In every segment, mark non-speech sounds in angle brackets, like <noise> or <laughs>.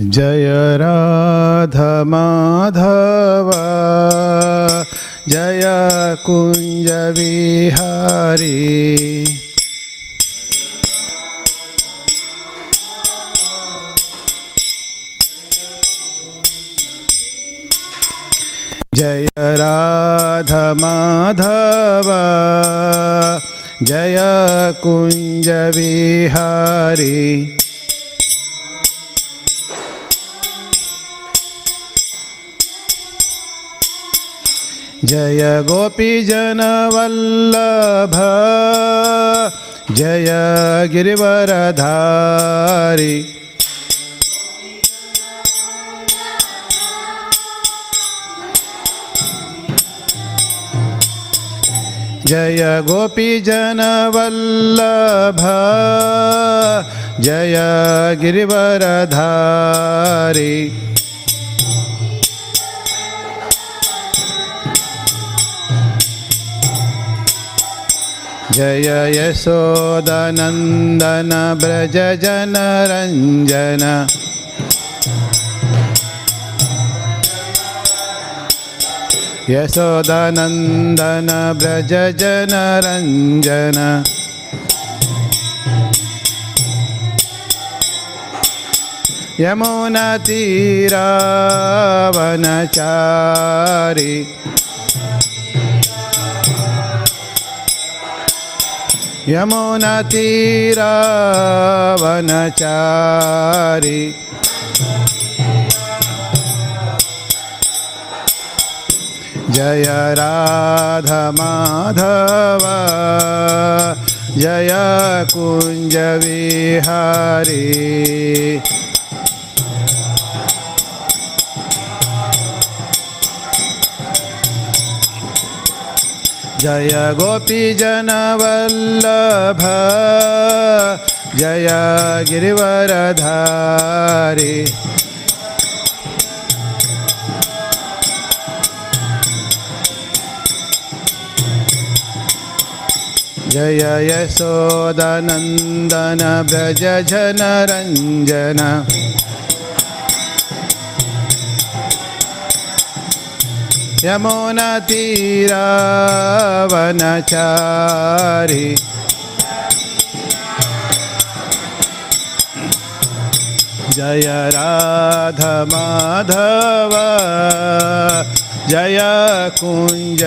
जय राधा माधव जय कुंज विहारी। जय राधा माधव जय कुंज विहारी। जय गोपीजनवल्लभ जय गिरिवरधारी। जय गोपी गोपीजनवल्लभ जय गिरिवरधारी। जय यशोदनन्दन व्रज जनरञ्जन यशोदनन्दन व्रज जनरञ्जन यमुनतीरावनचारि यमुनतीरावनचारि जय राधमाधव जय कुञ्जविहारी जय गोपी गोपीजनवल्लभ जय गिरिवरधारी। जय यशोदनन्दन व्रज जनरञ्जन यमुनतीरावनचारि जय राधमाधव जय कुञ्जविहारी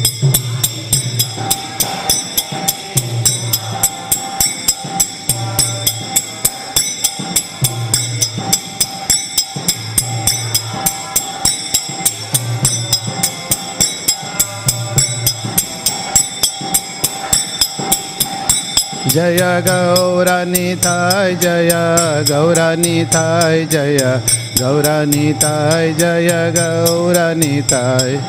जय गौरानिताय जय गौरानिताय जय गौरनीताय जय गौरनीताय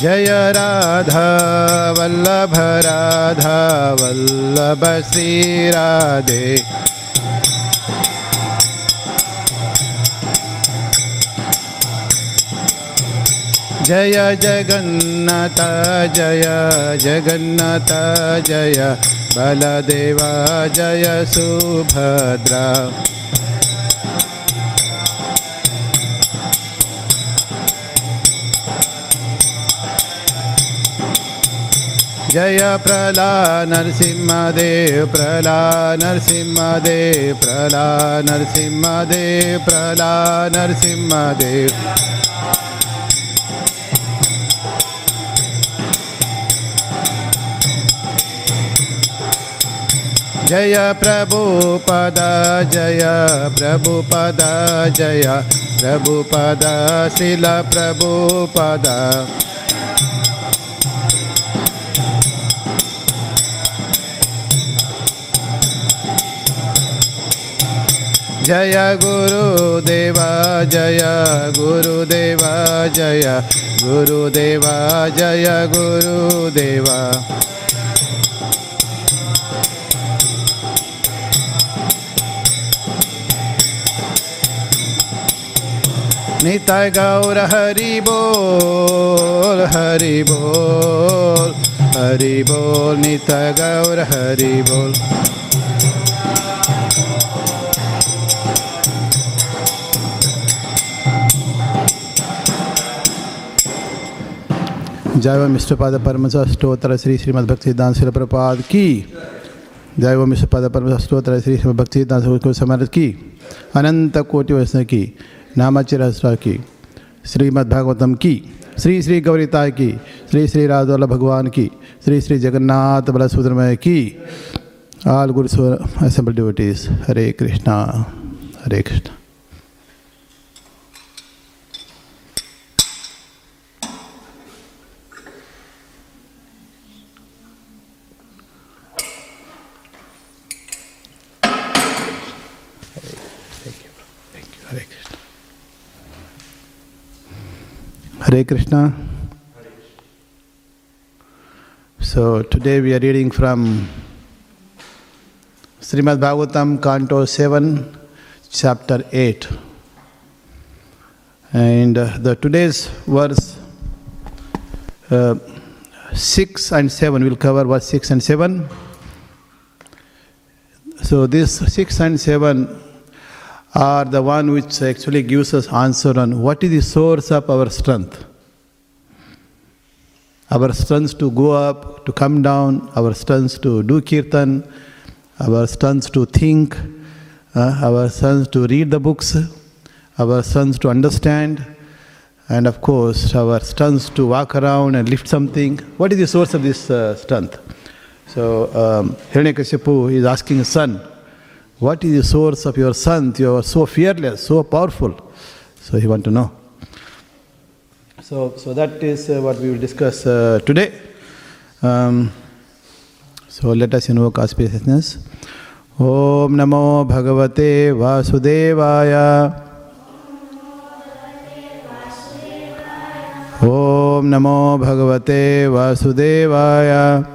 जय राधा वल्लभ राधा वल्लभ श्री जय जगन्नाथ जय जगन्नाथ, जय बलदेवा, जय सुभद्रा। जय प्रला नरसिंहदेव प्रला नरसिंहदेव प्रला नरसिंहदेव प्रला नरसिंहदेव। जय प्रभुपद जय प्रभुपद जय प्रभुपद शिल प्रभुपद जय गुरुदेवा जय गुरुदेवा जय गुरुदेवा जय गुरुदेवा। निताय गौर हरि बोल हरि बोल हरि बोल निताय गौर हरि बोल। जय वो मिस्टर पाद परम स्त्रोत्र श्री श्रीमद भक्ति सिद्धांत शिल प्रपाद की। जय वो मिस्टर पाद परम स्त्रोत्र श्री श्रीमद भक्ति सिद्धांत को समर्थ की। अनंत कोटि वैष्णव की। नामाचिर की श्रीमद् भागवतम की। श्री श्री गौरीताय की। श्री श्री राजवल्लभ भगवान की। श्री श्री जगन्नाथ बलसूद्रमय की। All glories assembled devotees Hare Krishna Hare Krishna Hare Krishna. So today we are reading from Srimad Bhagavatam, Canto 7, Chapter 8. And uh, the today's verse uh, 6 and 7 will cover verse 6 and 7. So this 6 and 7 are the one which actually gives us answer on what is the source of our strength. Our strength to go up to come down our strength to do kirtan our strength to think uh, our strength to read the books our strength to understand and of course our strength to walk around and lift something. What is the source of this uh, strength? So um, Hiranyakashipu is asking his son what is the source of your strength? You are so fearless, so powerful. So he want to know. So, so that is uh, what we will discuss uh, today. Um, so let us invoke auspiciousness. Om Namo Bhagavate Vasudevaya. Om Namo Bhagavate Vasudevaya.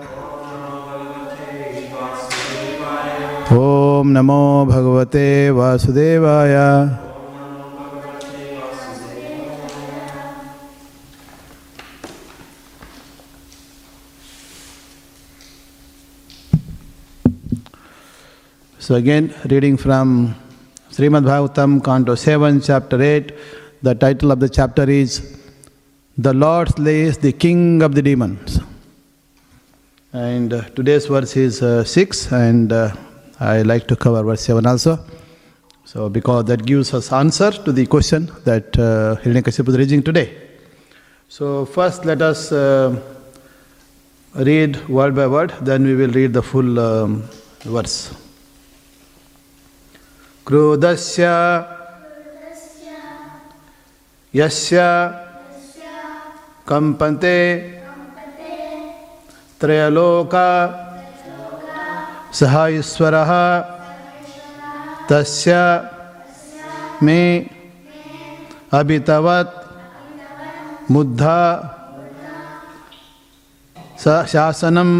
Om नमो भगवते वासुदेवाय So again, reading from Srimad Bhagavatam, Canto 7, Chapter 8, the title of the chapter is The Lord slays the King of the Demons. And uh, today's verse is uh, 6 and uh, I like to cover verse 7 also. So, because that gives us answer to the question that uh, Hiranyakashipu is raising today. So, first let us uh, read word by word, then we will read the full um, verse. क्रोधस्य यस्य कम्पन्ते त्रयलोक सह ईश्वरः तस्य मे अभितवत् मुद्धा स शासनं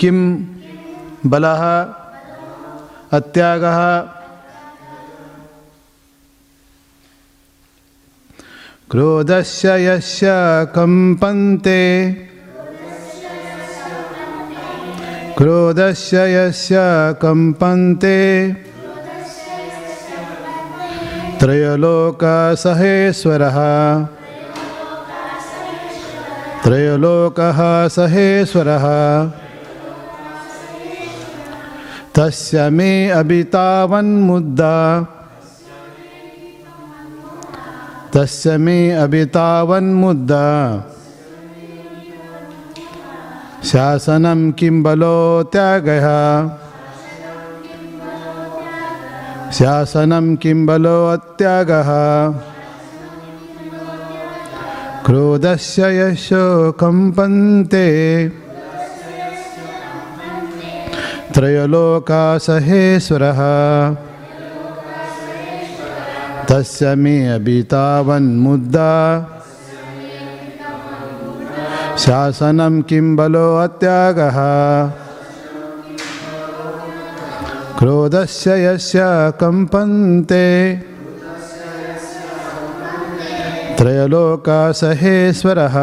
किं बलः अत्यागः क्रोधस्य यस्य कम्पन्ते क्रोधस्य यस्य कम्पन्ते। त्रयलोकसहेश्वरः। त्रयलोकः सहेश्वरः तस्य मे अभितावन्मुद्दा। तस्य मे अभितावन्मुद्दा। शासनं किं बलो त्यागः? शासनं किं बलो अत्यागः? क्रोधस्य यशो कम्पन्ते त्रयलोकासहेश्वरः तस्य मे अभितावन्मुद्दा। शासनं किं बलो अत्यागः? क्रोधस्य यस्य कम्पन्ते। त्रयलोकासहेश्वरः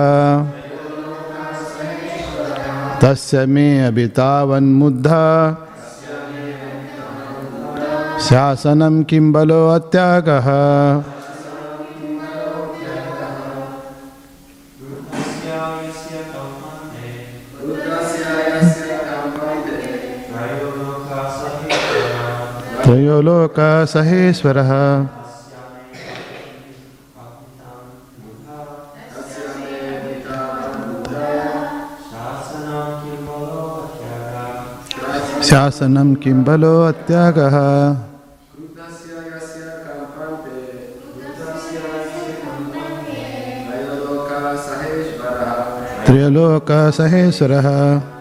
तस्य मे अभितावन्मुद्धा शासनं किं बलो अत्यागः? त्रयोलोकसहेश्वरः। शासनं किं बलो अत्यागः। त्रयलोकसहेश्वरः।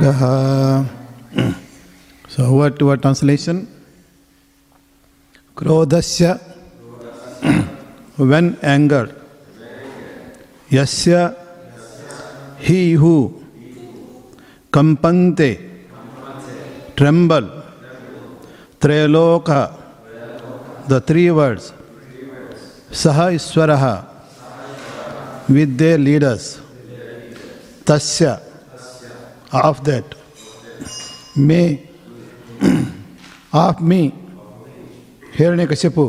त्यागः So what what translation? Krodasya when anger. Yasya he who kampante tremble trayaloka the three words saha iswaraha with their leaders tasya of that. May, of me Hiranyakashipu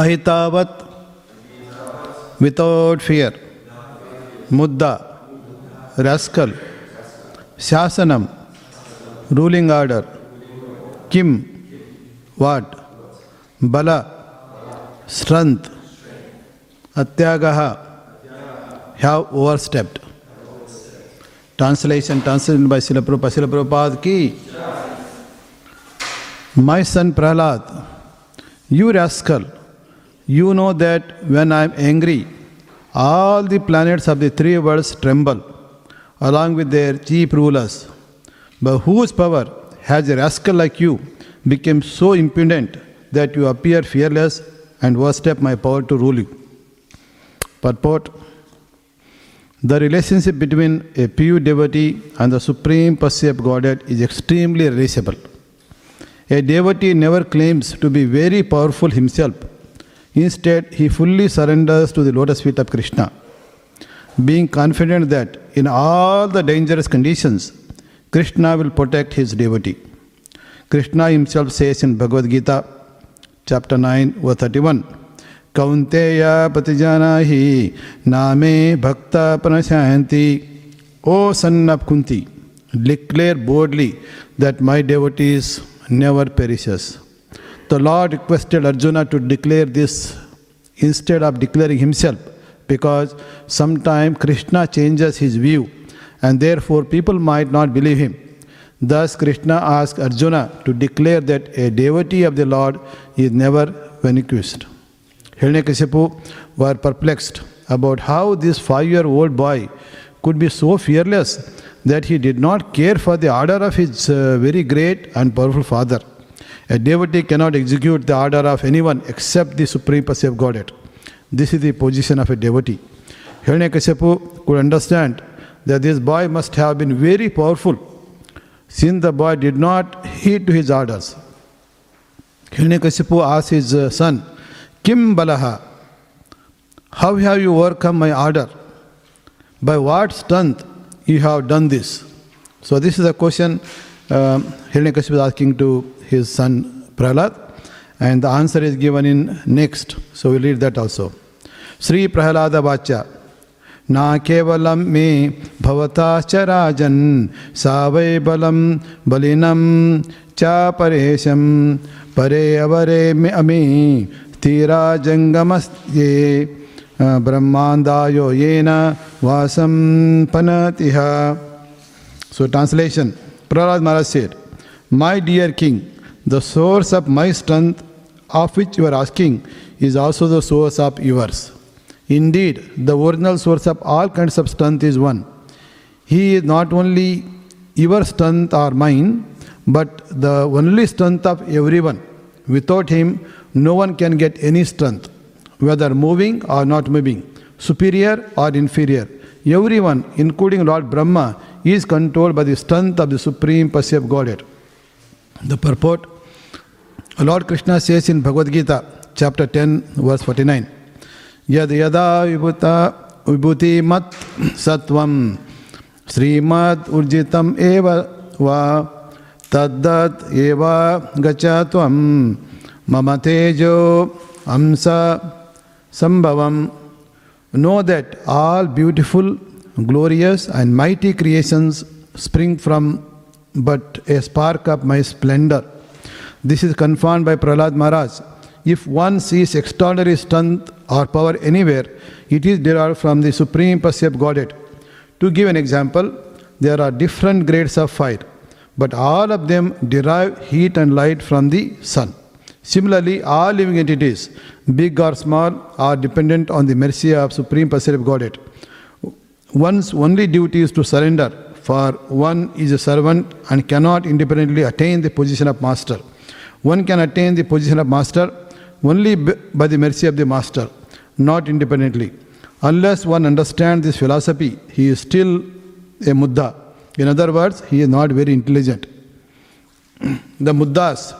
अहितावत without fear मुद्दा rascal शासनम ruling order किम what बल strength अत्याग have overstepped Translation, translated by Srila Prabhupada. Srila Prabhupada ki My son Prahlad, you rascal, you know that when I am angry, all the planets of the three worlds tremble, along with their chief rulers. But whose power has a rascal like you become so impudent that you appear fearless and overstep my power to rule you? Purport The relationship between a pure devotee and the supreme of Godhead is extremely relatable. A devotee never claims to be very powerful himself Instead, he fully surrenders to the lotus feet of Krishna, being confident that in all the dangerous conditions, Krishna will protect his devotee. Krishna himself says in Bhagavad Gita, chapter 9, verse 31, Kaunteya पतिजाना ही नामे भक्त प्रणशायती O son of Kunti declare boldly that my devotees never perishes the Lord requested Arjuna to declare this instead of declaring himself because sometime Krishna changes his view and therefore people might not believe him thus Krishna ask Arjuna to declare that a devotee of the Lord is never vanquished Hiranyakashipu were perplexed about how this five year old boy could be so fearless that he did not care for the order of his uh, very great and powerful father. A devotee cannot execute the order of anyone except the Supreme of Godhead. This is the position of a devotee. Hiranyakashipu could understand that this boy must have been very powerful since the boy did not heed to his orders. Hiranyakashipu asked his uh, son, Kim Balaha, how have you overcome my order? By what strength you have done this? So this is a question um, Hiranyakashipu is asking to his son Prahlad. And the answer is given in next. So we'll read that also. Sri Prahlada Vacha. Na kevalam me bhavata rajan savai balam balinam cha paresham pare avare me ami tira jangamasye brahmandayo yena vasam panatiha. So translation. Prahlad Maharaj said, My dear king, the source of my strength, of which you are asking, is also the source of yours. Indeed, the original source of all kinds of strength is one. He is not only your strength or mine, but the only strength of everyone. Without him, no one can get any strength, whether moving or not moving, superior or inferior. Everyone, including Lord Brahma, is controlled by the strength of the Supreme of Godhead. The purport Lord Krishna says in Bhagavad Gita, chapter 10, verse 49, Yad yada vibhuta vibhuti mat satvam srimad urjitam eva va taddat eva gachatvam mama tejo amsa sambhavam. Know that all beautiful, glorious, and mighty creations spring from but a spark of my splendor. This is confirmed by Prahlad Maharaj. If one sees extraordinary strength or power anywhere, it is derived from the Supreme Personality Godhead. To give an example, there are different grades of fire, but all of them derive heat and light from the sun. Similarly, all living entities, big or small, are dependent on the mercy of Supreme Personality of Godhead. One's only duty is to surrender, for one is a servant and cannot independently attain the position of master. One can attain the position of master only by the mercy of the master, not independently. Unless one understands this philosophy, he is still a mudda. In other words, he is not very intelligent. <clears throat> the muddas,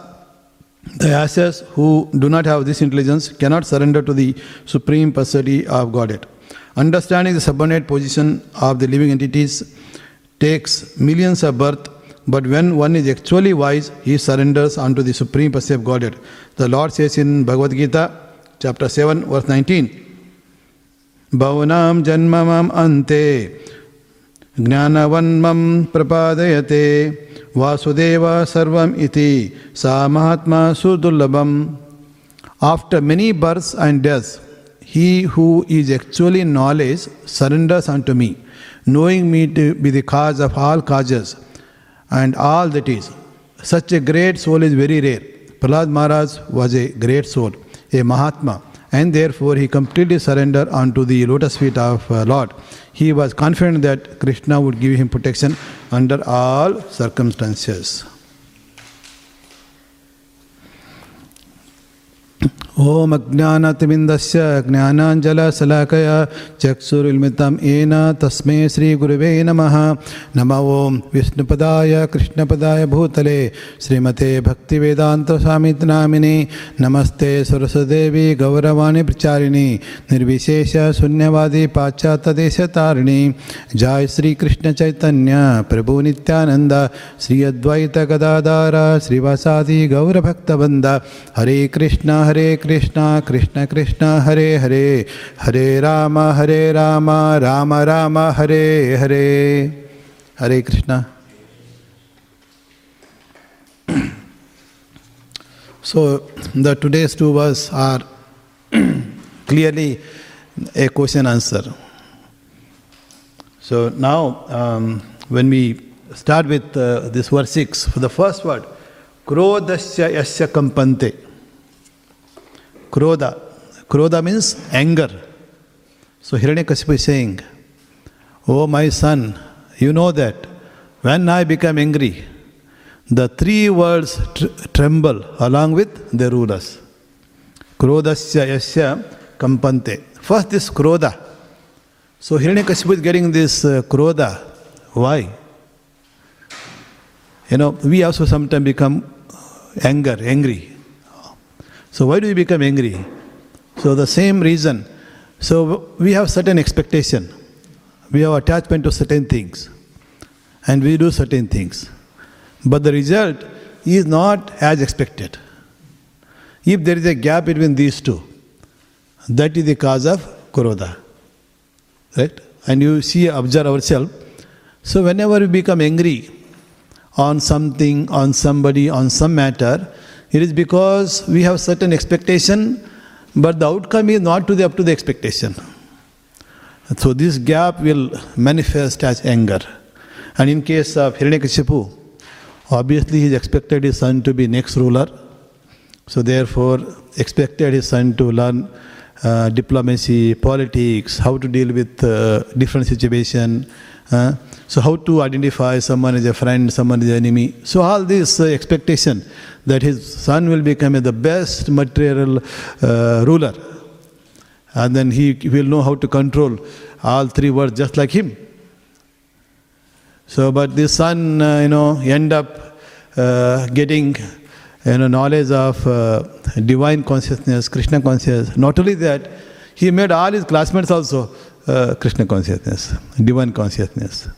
the asses who do not have this intelligence, cannot surrender to the supreme personality of Godhead. Understanding the subordinate position of the living entities takes millions of births but when one is actually wise, he surrenders unto the supreme personality of Godhead. The Lord says in Bhagavad Gita, chapter 7, verse 19, Bhavanam janmamam ante ज्ञानवन्मं प्रपादयते वासुदेव सर्वम iti sa mahatma sudulabam. After many births and deaths, he who is actually in knowledge surrenders unto me, knowing me to be the cause of all causes and all that is. such a great soul is very rare. Prahlad Maharaj was a great soul, a Mahatma, and therefore he completely surrendered unto the lotus feet of uh, Lord. He was confident that Krishna would give him protection under all circumstances. Om अज्ञानतिमिन्दस्य ज्ञानाञ्जलशलाकया चक्षुरुन्मितं येन तस्मै श्रीगुरुवे नमः। नम ॐ विष्णुपदाय, कृष्णपदाय भूतले, श्रीमते भक्तिवेदान्तस्वामिनामिने नमस्ते सरस्वदेवी गौरवाणी प्रचारिणी, निर्विशेष शून्यवादी पाश्चात्यदेशतारिणी। जय श्री कृष्ण चैतन्य, प्रभु श्री अद्वैत गदाधार, श्रीवासादि गौरभक्तवृंद Hare Krishna, Hare Hare Krishna, Krishna Krishna, Hare Hare. Hare Rama Hare Rama Rama Rama, Hare Hare. Hare Krishna. So the today two verse are clearly a question answer so now when we start with this verse for the first word क्रोधस्य यस्य कंपन्ते Krodha. Krodha means anger. So Hiranyakasipu is saying, Oh my son, you know that when I become angry, the three worlds tr- tremble along with their rulers. Krodasya yasya kampante. First this krodha. So Hiranyakasipu is getting this uh, krodha. Why? You know, we also sometimes become anger, angry. So why do we become angry? So the same reason. So we have certain expectation. We have attachment to certain things. And we do certain things. But the result is not as expected. If there is a gap between these two, that is the cause of krodha. Right? And you see, observe ourselves. So whenever we become angry on something, on somebody, on some matter, it is because we have certain expectation, but the outcome is not to the, up to the expectation. So this gap will manifest as anger. And in case of Hiranyakashipu, obviously he expected his son to be next ruler. So therefore, expected his son to learn uh, diplomacy, politics, how to deal with uh, different situation. Uh, so how to identify someone as a friend, someone an enemy. So all this uh, expectation that his son will become the best material uh, ruler. And then he will know how to control all three words just like him. So, but this son, uh, you know, end up uh, getting, you know, knowledge of uh, divine consciousness, Krishna consciousness. Not only that, he made all his classmates also uh, Krishna consciousness, divine consciousness.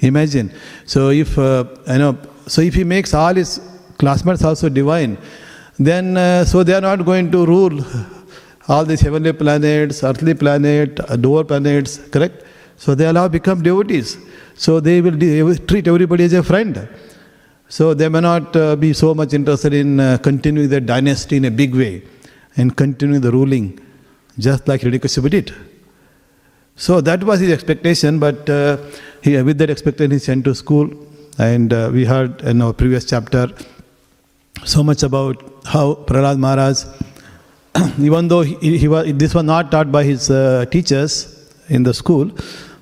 Imagine. So if uh, you know, so if he makes all his classmates also divine, then uh, so they are not going to rule all these heavenly planets, earthly planet, lower planets. Correct? So they all become devotees. So they will, de- treat everybody as a friend. So they may not uh, be so much interested in uh, continuing their dynasty in a big way and continuing the ruling, just like Hiranyakasipu did. So that was his expectation, but uh, he, with that expectation, he sent to school. And uh, we heard in our previous chapter so much about how Prahlad Maharaj, <clears throat> even though he, he was, this was not taught by his uh, teachers in the school,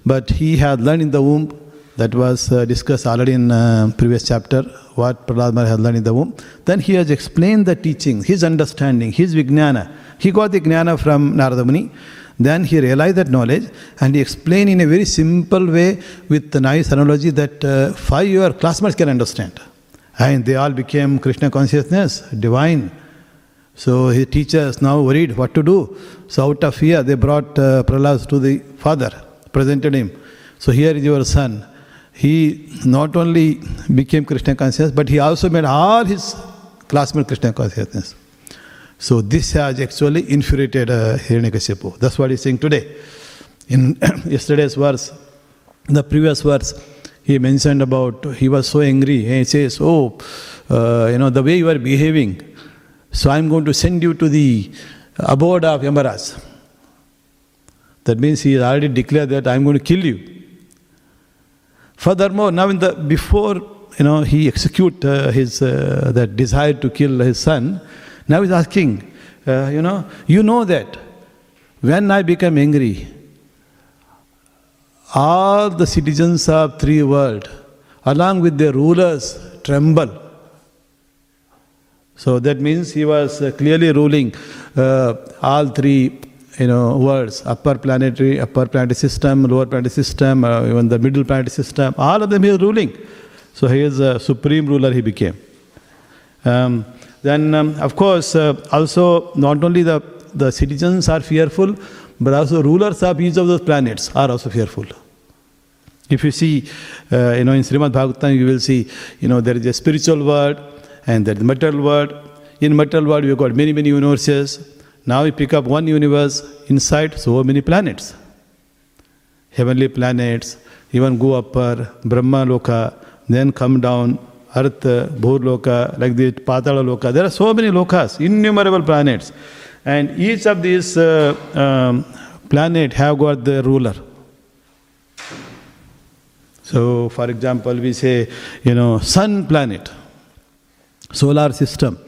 but he had learned in the womb. That was uh, discussed already in uh, previous chapter. What Prahlad Maharaj had learned in the womb. Then he has explained the teaching, his understanding, his vijnana. He got the jnana from Narada Muni. Then he realized that knowledge and he explained in a very simple way with the nice analogy that uh, five your classmates can understand. And they all became Krishna consciousness, divine. So his teachers now worried what to do. So out of fear, they brought uh, Prahlad to the father, presented him. So here is your son. He not only became Krishna conscious, but he also made all his classmates Krishna consciousness. So this has actually infuriated uh, Hiranyakashipu. That's what he's saying today. In <clears throat> yesterday's verse, the previous verse, he mentioned about he was so angry. He says, "Oh, uh, you know the way you are behaving, so I'm going to send you to the abode of Yamaraj." That means he has already declared that I'm going to kill you. Furthermore, now in the before you know, he execute uh, his uh, that desire to kill his son. Now he's asking, uh, you know, you know that when I become angry, all the citizens of three world, along with their rulers, tremble. So that means he was uh, clearly ruling uh, all three you know, worlds, upper planetary, upper planetary system, lower planetary system, uh, even the middle planetary system, all of them he is ruling. So he is a supreme ruler he became. Um, then, um, of course, uh, also not only the, the citizens are fearful, but also rulers of each of those planets are also fearful. If you see, uh, you know, in Srimad Bhagavatam, you will see, you know, there is a spiritual world and there is a material world. In material world, we've got many, many universes. Now we pick up one universe inside so many planets. Heavenly planets, even go upper, Brahma Loka, then come down, Earth, Bhurloka, like the Patala. There are so many lokas, innumerable planets. And each of these uh, um, planet have got the ruler. So, for example, we say, you know, sun planet, solar system.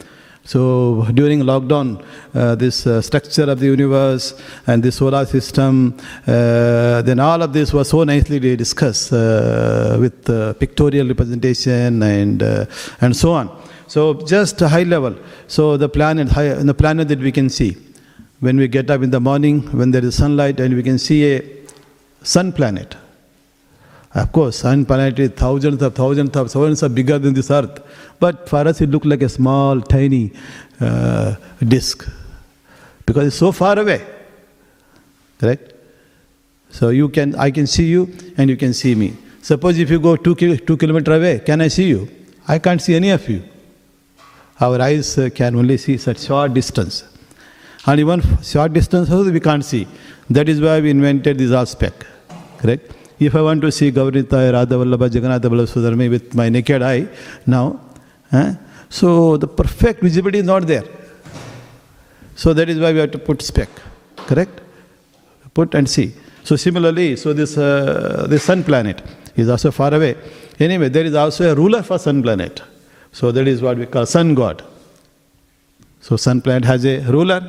So during lockdown, uh, this uh, structure of the universe and the solar system, uh, then all of this was so nicely discussed uh, with pictorial representation and uh, and so on. So just high level. So the planet, high, the planet that we can see, when we get up in the morning, when there is sunlight, and we can see a sun planet. Of course, sun planet is thousands of thousands of thousands of bigger than this earth. But for us, it looked like a small, tiny uh, disk because it's so far away. Correct? So you can, I can see you, and you can see me. Suppose if you go two, two kilometers away, can I see you? I can't see any of you. Our eyes uh, can only see such short distance. And even short distance also we can't see. That is why we invented this aspect. Correct? If I want to see Gauranita, Radha Vallabha, Jagannatha Sudarmi with my naked eye, now, eh, so the perfect visibility is not there. So that is why we have to put spec. Correct? Put and see. So similarly, so this, uh, this sun planet is also far away. Anyway, there is also a ruler for sun planet. So that is what we call sun god. So sun planet has a ruler.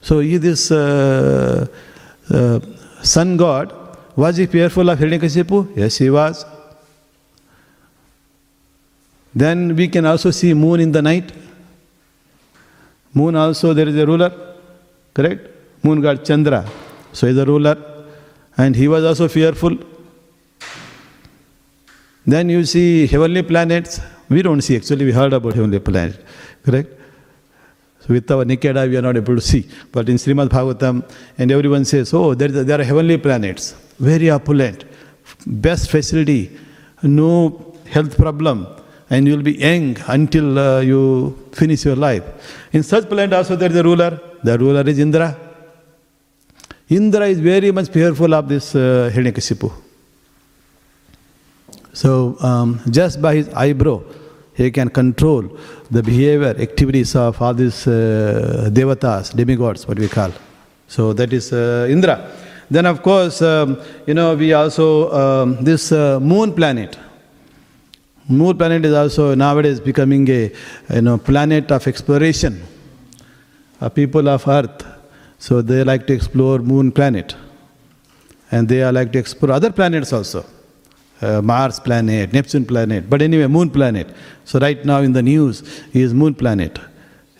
So this uh, uh, sun god was he fearful of Hiranyakashipu? Yes, he was. Then we can also see moon in the night. Moon also there is a ruler, correct? Moon god Chandra. So he is a ruler. And he was also fearful. Then you see heavenly planets. We don't see actually, we heard about heavenly planets, correct? So with our naked eye we are not able to see. But in Srimad Bhagavatam, and everyone says, oh, there, there are heavenly planets very opulent, best facility, no health problem, and you'll be young until uh, you finish your life. In such planet also there is a ruler. The ruler is Indra. Indra is very much fearful of this uh, Hiranyakashipu. So um, just by his eyebrow, he can control the behavior, activities of all these uh, devatas, demigods, what we call. So that is uh, Indra. Then, of course, um, you know, we also, um, this uh, moon planet. Moon planet is also nowadays becoming a you know, planet of exploration. A people of Earth, so they like to explore moon planet. And they are like to explore other planets also. Uh, Mars planet, Neptune planet, but anyway, moon planet. So right now in the news is moon planet.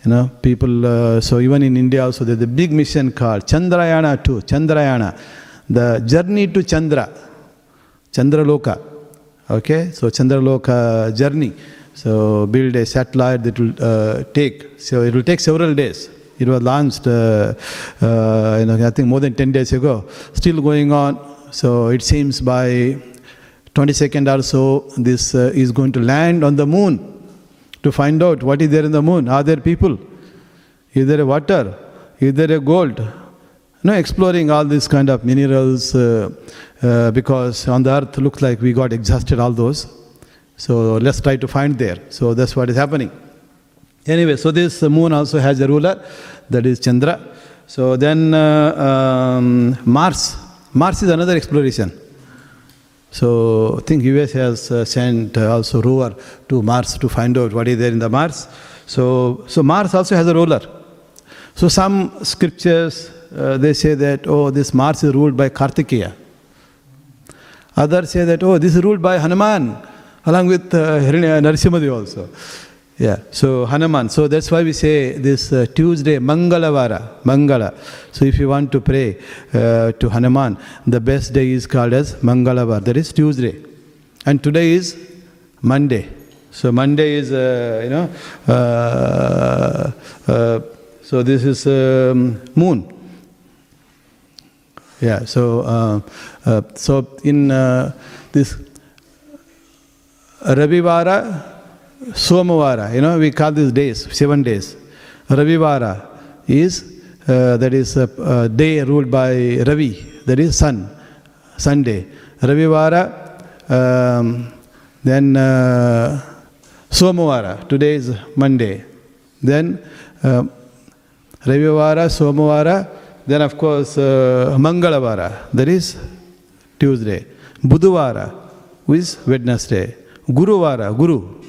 You know, people, uh, so even in India also, there's a big mission called Chandrayaan 2, Chandrayaan, the journey to Chandra, Chandraloka. Okay, so Chandraloka journey. So build a satellite that will uh, take, so it will take several days. It was launched, uh, uh, you know, I think more than 10 days ago, still going on. So it seems by 22nd or so, this uh, is going to land on the moon to find out what is there in the moon. Are there people? Is there water? Is there a gold? You know, exploring all these kind of minerals uh, uh, because on the earth looks like we got exhausted all those. So let's try to find there. So that's what is happening. Anyway, so this moon also has a ruler, that is Chandra. So then uh, um, Mars. Mars is another exploration. So I think US has uh, sent uh, also rover to Mars to find out what is there in the Mars. So, so Mars also has a ruler. So some scriptures uh, they say that oh this Mars is ruled by Kartikeya. Others say that oh this is ruled by Hanuman along with uh, Narasimhadev also. Yeah, so Hanuman. So that's why we say this uh, Tuesday, Mangalavara, Mangala. So if you want to pray uh, to Hanuman, the best day is called as Mangalavara. That is Tuesday. And today is Monday. So Monday is, uh, you know, uh, uh, so this is um, moon. Yeah, so uh, so in this Ravivara, Somavara, you know, we call these days, seven days. Ravivara is, uh, that is a, a, day ruled by Ravi, that is sun, Sunday. Ravivara, um, then uh, today is Monday. Then uh, Ravivara, Somavara, then of course uh, Mangalavara, that is Tuesday. Buduvara, which is Wednesday. Guruvara, Guru,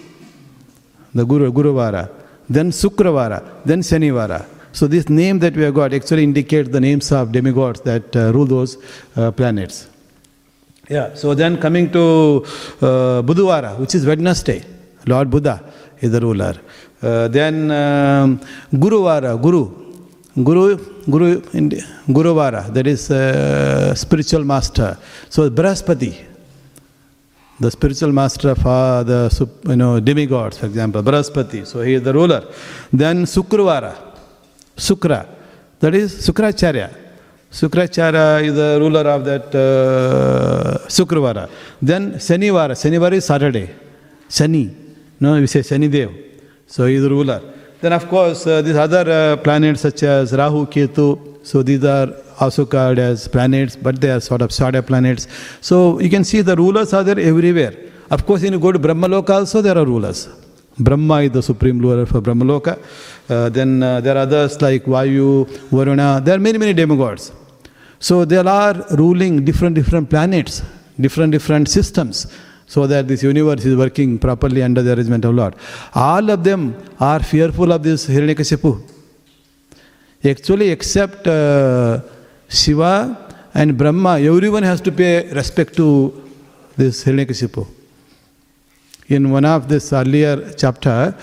the Guru, Guruvara, then Sukravara, then Shanivara. So this name that we have got actually indicates the names of demigods that uh, rule those uh, planets. Yeah, so then coming to uh, Buduvara, which is Wednesday, Lord Buddha is the ruler. Uh, then um, Guruvara, Guru, Guru, Guru, Guruvara, that is uh, spiritual master. So Brahaspati, the spiritual master of uh, the you know demigods, for example, Brahaspati. So he is the ruler. Then Sukravara, Sukra, that is Sukracharya. Sukracharya is the ruler of that uh, Sukravara. Then Shanivara, Shanivara is Saturday. Shani, no, we say Shani Dev. So he is the ruler. Then of course uh, these other uh, planets such as Rahu, Ketu, so these are also called as planets, but they are sort of shadow planets. So you can see the rulers are there everywhere. Of course, when you go to Brahmaloka also there are rulers. Brahma is the supreme ruler for Brahmaloka. Uh, then uh, there are others like Vayu, Varuna. There are many, many demigods. So there are ruling different, different planets, different, different systems so that this universe is working properly under the arrangement of Lord. All of them are fearful of this Hiranyakashipu. Actually, except uh, Shiva and Brahma, everyone has to pay respect to this Hiranyakashipu. In one of this earlier chapter,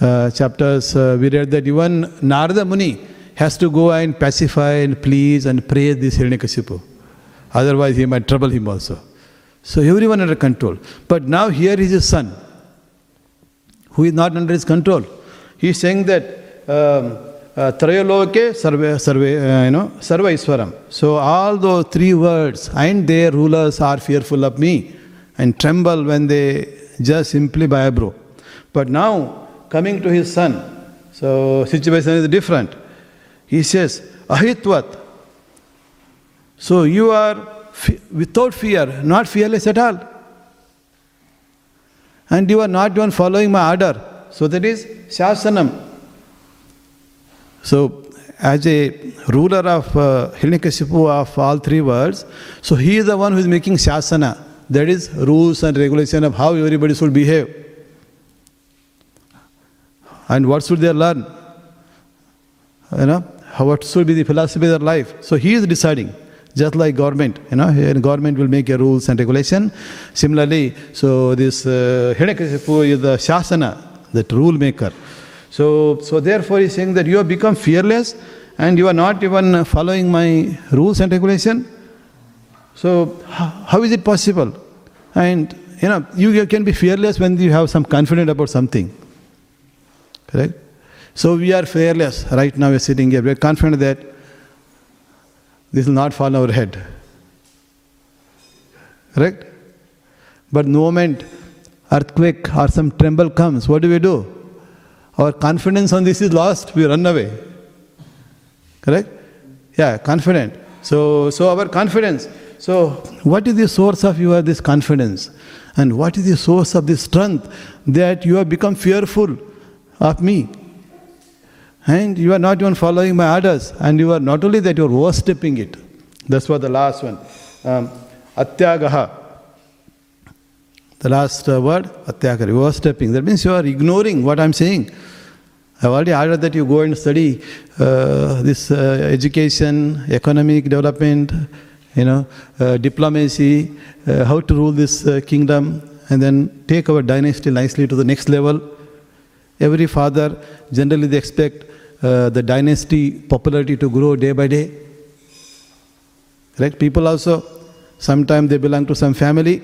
uh, chapters, uh, we read that even Narada Muni has to go and pacify and please and praise this Hiranyakashipu. Otherwise, he might trouble him also. So everyone under control. But now here is his son, who is not under his control. He is saying that um, Trayaloke sarve, sarve, uh, you know, sarva iswaram. So all those three words and their rulers are fearful of me and tremble when they just simply by eyebrow. But now coming to his son, so situation is different. He says, Ahitvat. So you are without fear, not fearless at all. And you are not even following my order. So that is Shasanam. So, as a ruler of uh, Hiranyakashipu of all three worlds, so he is the one who is making Shasana. That is rules and regulation of how everybody should behave. And what should they learn? You know, how what should be the philosophy of their life. So he is deciding just like government you know government will make a rules and regulation similarly so this uh, Hiranyakashipu is the shasana that rule maker so, so therefore he's saying that you have become fearless and you are not even following my rules and regulation. So how, is it possible? And you know, you can be fearless when you have some confidence about something. Correct? So we are fearless. Right now we're sitting here. We're confident that this will not fall on our head. Correct? But the moment earthquake or some tremble comes, what do we do? Our confidence on this is lost, we run away. Correct? Yeah, confident. So, so our confidence. So, what is the source of your this confidence? And what is the source of this strength that you have become fearful of me? And you are not even following my orders. And you are not only that, you are worshipping it. That's what the last one. Um, atyagaha. The last word, atyakari, overstepping. That means you are ignoring what I'm saying. I've already ordered that you go and study uh, this uh, education, economic development, you know, uh, diplomacy, uh, how to rule this uh, kingdom, and then take our dynasty nicely to the next level. Every father, generally they expect uh, the dynasty popularity to grow day by day. Right? People also, sometimes they belong to some family,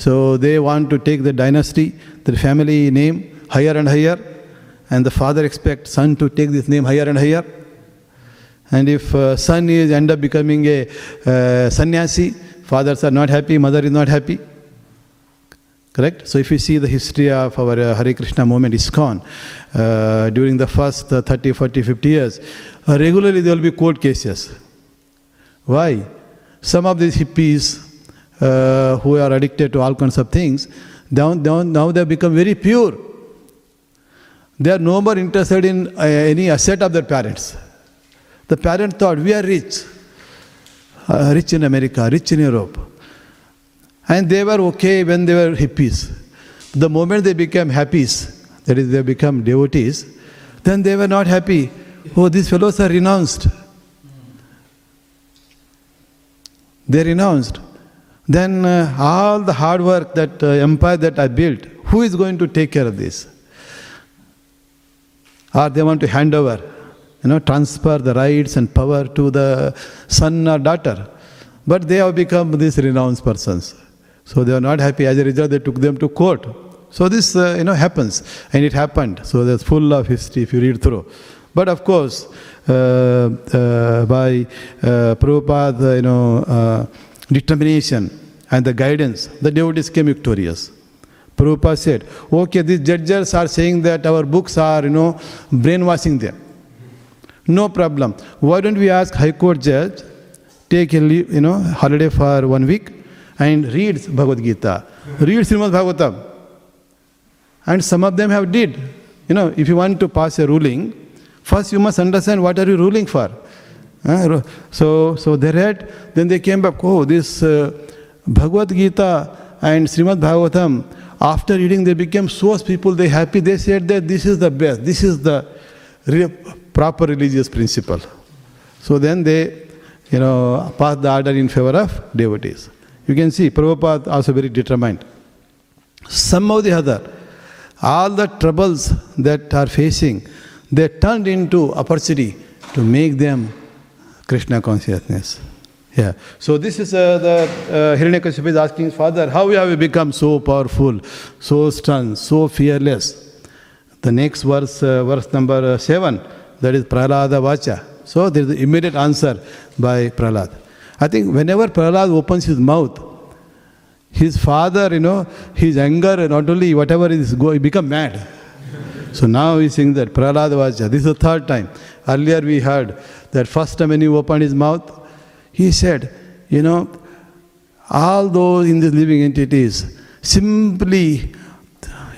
so they want to take the dynasty, the family name higher and higher, and the father expects son to take this name higher and higher. And if uh, son is end up becoming a uh, sannyasi, fathers are not happy, mother is not happy. Correct? So if you see the history of our uh, Hare Krishna movement, ISKCON, uh, during the first uh, 30, 40, 50 years, uh, regularly there will be court cases. Why? Some of these hippies uh, who are addicted to all kinds of things, now, now, now they have become very pure. They are no more interested in uh, any asset of their parents. The parent thought, we are rich, uh, rich in America, rich in Europe. And they were okay when they were hippies. The moment they became happies, that is, they become devotees, then they were not happy. Oh, these fellows are renounced. They renounced. Then uh, all the hard work, that uh, empire that I built, who is going to take care of this? Or they want to hand over, you know, transfer the rights and power to the son or daughter. But they have become these renounced persons. So they are not happy. As a result, they took them to court. So this, uh, you know, happens, and it happened. So that's full of history if you read through. But of course, uh, uh, by uh, Prabhupada, you know, uh, determination and the guidance, the devotees came victorious. Prabhupada said, okay, these judges are saying that our books are, you know, brainwashing them. No problem. Why don't we ask High Court judge, take a leave, you know, holiday for one week and read Bhagavad Gita, read Srimad Bhagavatam. And some of them have did. You know, if you want to pass a ruling, first you must understand what are you ruling for. Uh, so, so they read, then they came back, oh, this uh, Bhagavad Gita and Srimad Bhagavatam, after reading they became so people, they happy, they said that this is the best, this is the re- proper religious principle. So then they, you know, passed the order in favor of devotees. You can see Prabhupada also very determined. Somehow the other, all the troubles that are facing, they turned into opportunity to make them Krishna consciousness. Yeah. So this is uh, the uh, Hiranyakashipu is asking his father, how have you become so powerful, so strong, so fearless? The next verse, uh, verse number uh, seven, that is Prahlada Vacha. So there is the immediate answer by Prahlad. I think whenever Prahlad opens his mouth, his father, you know, his anger, and not only whatever is go, he become mad. So now he's saying that Prahlad Vacha. This is the third time. Earlier we heard that first time when he opened his mouth, he said, you know, all those in these living entities simply,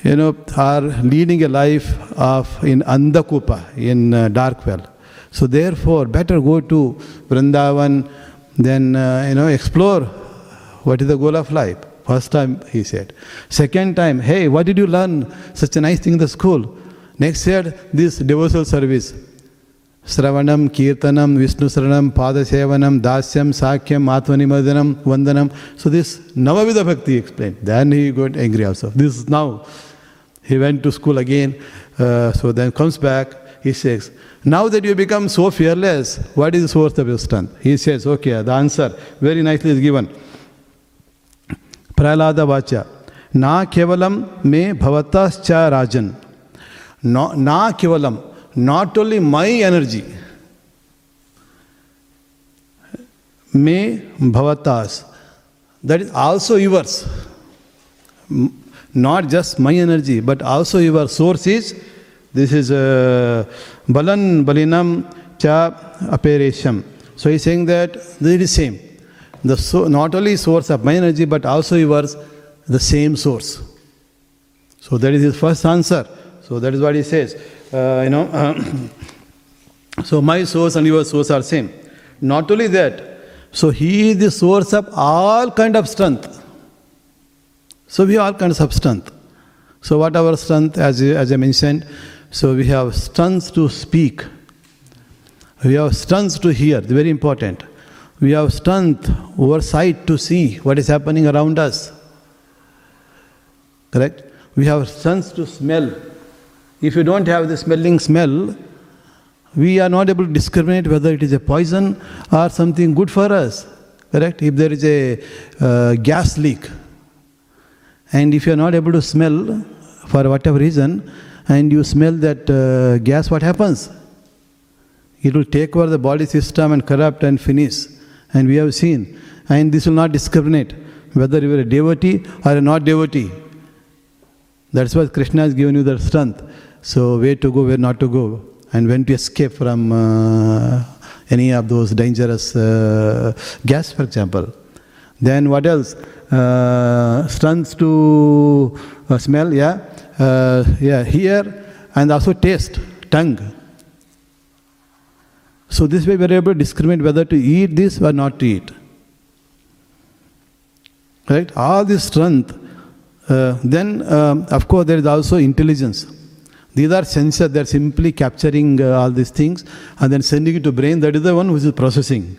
you know, are leading a life of in Andhakupa, in uh, dark well. So therefore, better go to Vrindavan, than, uh, you know, explore what is the goal of life. First time he said. Second time, hey, what did you learn? Such a nice thing in the school. Next year, this devotional service. Kirtanam, Vishnu Saranam, Padasevanam, Dasyam, Sakyam, Atmanimadanam, Vandanam. So this Navavida Bhakti explained. Then he got angry also. This is now. He went to school again. Uh, so then comes back. He says, now that you become so fearless, what is the source of your strength? He says, okay, the answer very nicely is given. Vacha. Na kevalam me bhavatascha rajan. No, na kevalam not only my energy, may bhavatas, that is also yours. Not just my energy, but also your source is, this is uh, balan balinam cha aperesham. So he's saying that this is same. The so, not only source of my energy, but also yours, the same source. So that is his first answer. So that is what he says uh, you know, <coughs> so my source and your source are same. Not only that, so he is the source of all kind of strength. So we all kinds of strength. So what our strength, as, as I mentioned, so we have strength to speak. We have strength to hear, very important. We have strength over sight to see what is happening around us. Correct? We have strength to smell. If you don't have the smelling smell, we are not able to discriminate whether it is a poison or something good for us. Correct? If there is a uh, gas leak, and if you are not able to smell for whatever reason, and you smell that uh, gas, what happens? It will take over the body system and corrupt and finish. And we have seen. And this will not discriminate whether you are a devotee or a not devotee. That's why Krishna has given you the strength. So, where to go, where not to go, and when to escape from uh, any of those dangerous uh, gas, for example. Then, what else? Uh, strength to uh, smell, yeah, uh, yeah, hear, and also taste, tongue. So, this way we are able to discriminate whether to eat this or not to eat. Right? All this strength. Uh, then, um, of course, there is also intelligence. These are sensors, they're simply capturing uh, all these things and then sending it to brain. That is the one which is processing.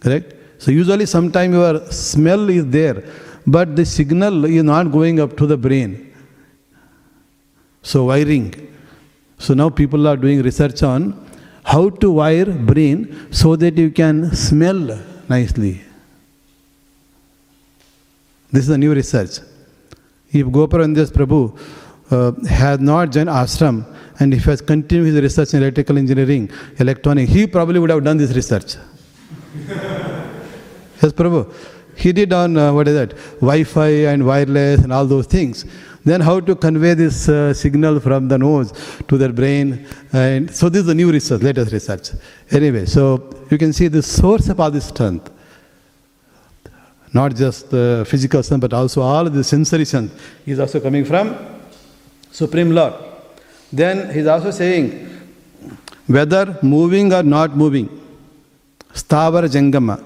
Correct? So usually sometime your smell is there, but the signal is not going up to the brain. So wiring. So now people are doing research on how to wire brain so that you can smell nicely. This is a new research. If Goparandas Prabhu uh, has not joined ashram and if he has continued his research in electrical engineering, electronics, he probably would have done this research. <laughs> yes, Prabhu. He did on, uh, what is that, Wi-Fi and wireless and all those things. Then how to convey this uh, signal from the nose to their brain. And so this is the new research, latest research. Anyway, so you can see the source of all this strength. Not just the physical strength, but also all the sensory strength is also coming from Supreme Lord. Then he's also saying whether moving or not moving, Stavara Jangama,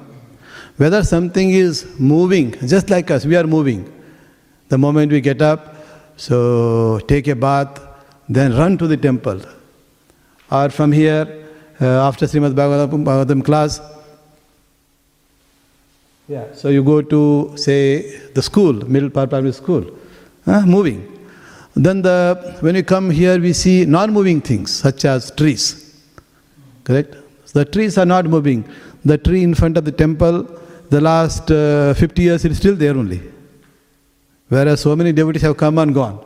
whether something is moving, just like us, we are moving. The moment we get up, so take a bath, then run to the temple. Or from here, uh, after Srimad Bhagavatam, class, yeah, so you go to, say, the school, middle primary school, moving. Then the, when you come here, we see non-moving things, such as trees. Correct? The trees are not moving. The tree in front of the temple, the last uh, 50 years, it is still there only. Whereas so many devotees have come and gone.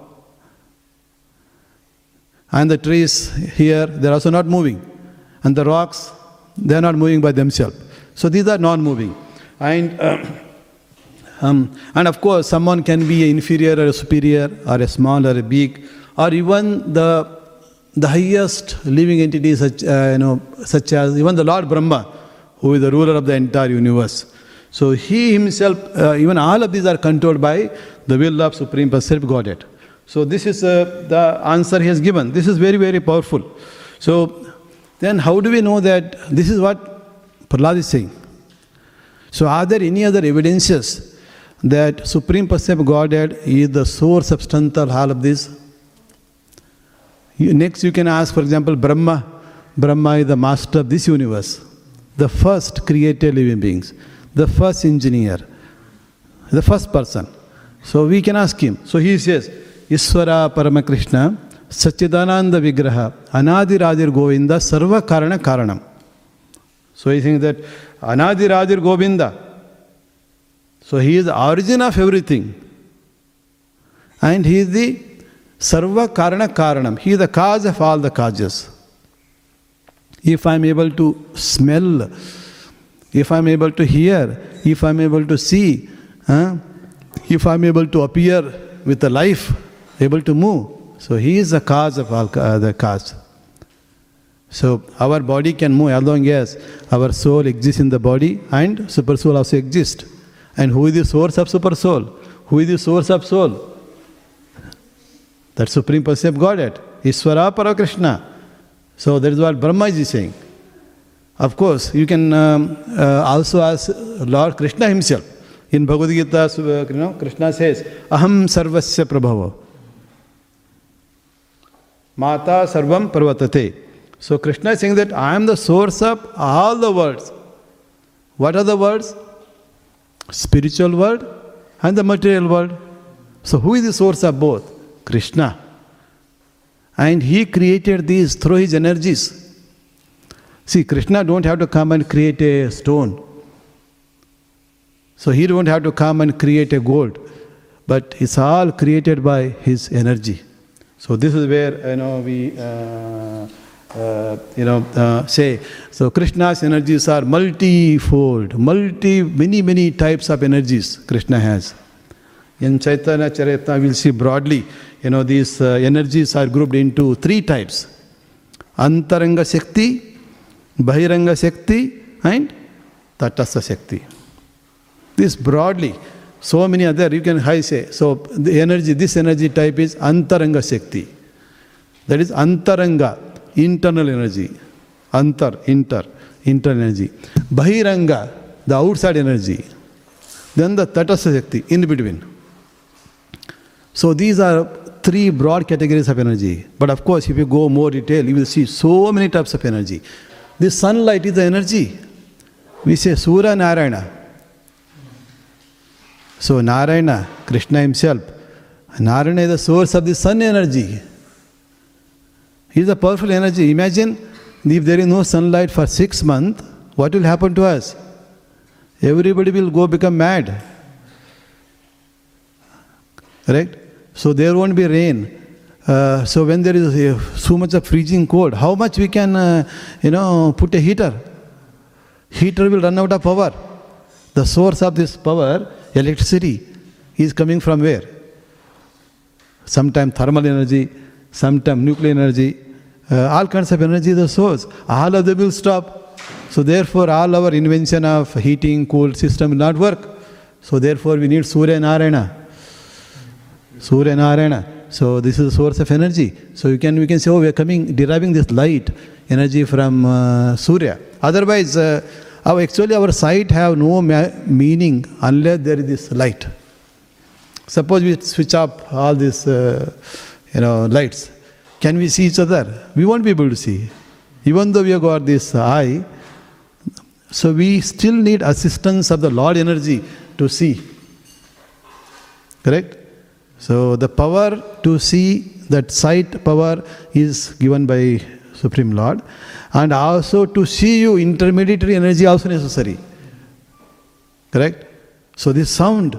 And the trees here, they are also not moving. And the rocks, they are not moving by themselves. So these are non-moving. And uh, um, and of course, someone can be inferior or superior, or a small or a big, or even the the highest living entity, such uh, you know, such as even the Lord Brahma, who is the ruler of the entire universe. So he himself, uh, even all of these are controlled by the will of Supreme Personality Godhead. So this is uh, the answer he has given. This is very, very powerful. So then how do we know that this is what Prahlad is saying? So are there any other evidences that Supreme Personality Godhead is the source of all of this? Next you can ask, for example, Brahma. Brahma is the master of this universe, the first created living beings the first engineer, the first person. So we can ask him. So he says, Iswara Paramakrishna, Satchidananda Vigraha, Anadir Adir Govinda, Sarva Karana Karanam. So he thinks that Anadir Adir Govinda, so he is the origin of everything. And he is the Sarva Karana Karanam. He is the cause of all the causes. If I am able to smell, if I'm able to hear, if I'm able to see, huh? if I'm able to appear with a life, able to move. So He is the cause of all uh, the cause. So our body can move as long as our soul exists in the body and super soul also exists. And who is the source of super soul? Who is the source of soul? That Supreme Personality of Godhead, Iswara Parakrishna. So that is what Brahma is saying. Of course, you can um, uh, also ask Lord Krishna himself. In Bhagavad Gita, you know, Krishna says, Aham sarvasya prabhava. Mata sarvam pravartate. So Krishna is saying that I am the source of all the worlds. What are the worlds? Spiritual world and the material world. So who is the source of both? Krishna. And he created these through his energies. See, Krishna don't have to come and create a stone. So he don't have to come and create a gold. But it's all created by his energy. So this is where you know we uh, uh, you know uh, say so Krishna's energies are multifold, multi many many types of energies Krishna has. In Chaitanya Charitamrita we'll see broadly you know these uh, energies are grouped into three types: Antaranga Shakti, Bahiranga Shakti, and Tatastha Shakti. This broadly. So many other, you can high say. So the energy, this energy type is Antaranga Shakti. That is Antaranga, outside energy. Then the Tatastha Shakti, in between. So these are three broad categories of energy. But of course, if you go more detail, you will see so many types of energy. This sunlight is the energy. We say Surya Narayana. So Narayana, Krishna himself, Narayana is the source of the sun energy. Is a powerful energy. Imagine if there is no sunlight for six months, what will happen to us? Everybody will go become mad. Right? So there won't be rain. Uh, so when there is uh, so much of freezing cold, how much we can, uh, you know, put a heater? Heater will run out of power. The source of this power electricity is coming from where? Sometimes thermal energy, sometimes nuclear energy, uh, all kinds of energy the source. All of them will stop. So therefore, all our invention of heating, cool system will not work. So therefore, we need Surya Narayana. Surya Narayana. So this is the source of energy. So you can we can say, oh, we are coming deriving this light energy from uh, Surya. Otherwise. Uh, our, actually, our sight have no meaning unless there is this light. Suppose we switch up all this. uh, you know, lights. Can we see each other? We won't be able to see. Even though we have got this eye, so we still need assistance of the Lord energy to see. Correct? So the power to see, that sight power is given by Supreme Lord and also to see you intermediary energy also necessary correct so this sound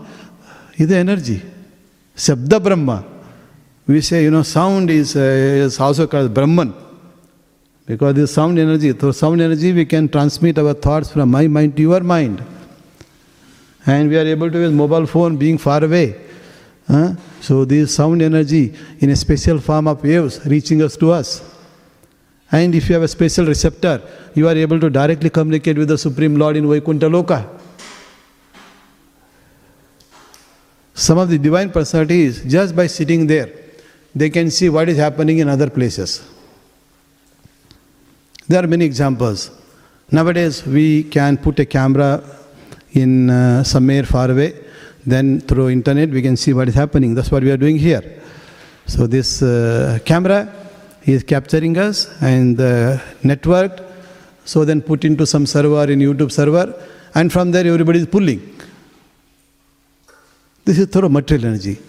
is the energy shabda brahma we say you know sound is, uh, is also called brahman because this sound energy through sound energy we can transmit our thoughts from my mind to your mind and we are able to use mobile phone being far away huh? so this sound energy in a special form of waves reaching us to us and if you have a special receptor, you are able to directly communicate with the Supreme Lord in Vaikuntha Loka. Some of the divine personalities, just by sitting there, they can see what is happening in other places. There are many examples. Nowadays, we can put a camera in uh, somewhere far away, then through internet we can see what is happening. That's what we are doing here. So this uh, camera is capturing us and the networked, so then put into some server in YouTube server, and from there everybody is pulling. This is through material energy.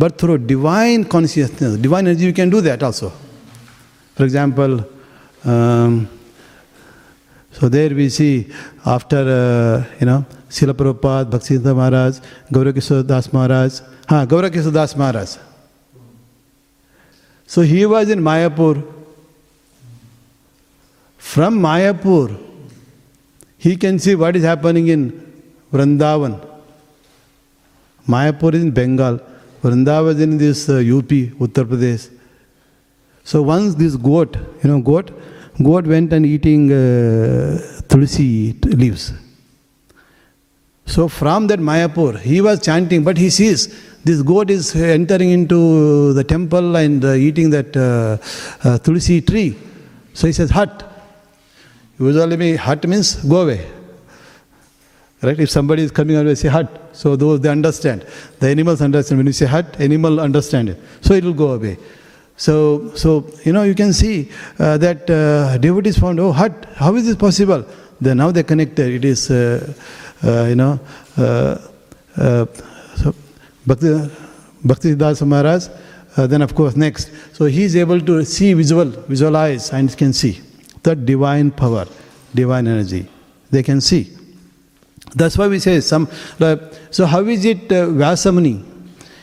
But through divine consciousness, divine energy, you can do that also. For example, um, so there we see after, uh, you know, Srila Prabhupada, Bhaktisiddhanta Maharaj, Das Maharaj, ha, Das Maharaj, so he was in Mayapur. From Mayapur, he can see what is happening in Vrindavan. Mayapur is in Bengal. Vrindavan is in this uh, UP, Uttar Pradesh. So once this goat, you know, goat, goat went and eating uh, tulsi leaves. So from that Mayapur, he was chanting, but he sees this goat is entering into the temple and uh, eating that uh, uh, tulsi tree. So he says, hut. Usually, me, hut means go away. Right? If somebody is coming and say hut, so those they understand. The animals understand. When you say hut, animal understand it. So it will go away. So, so you know, you can see uh, that uh, devotees found, oh, hut, how is this possible? Then now they connected. It is, uh, uh you know, uh, uh, so Bhakti, Bhakti Das Maharaj, then of course next. So he is able to see visual, visualize and can see that divine power, divine energy. They can see. That's why we say some. so how is it uh?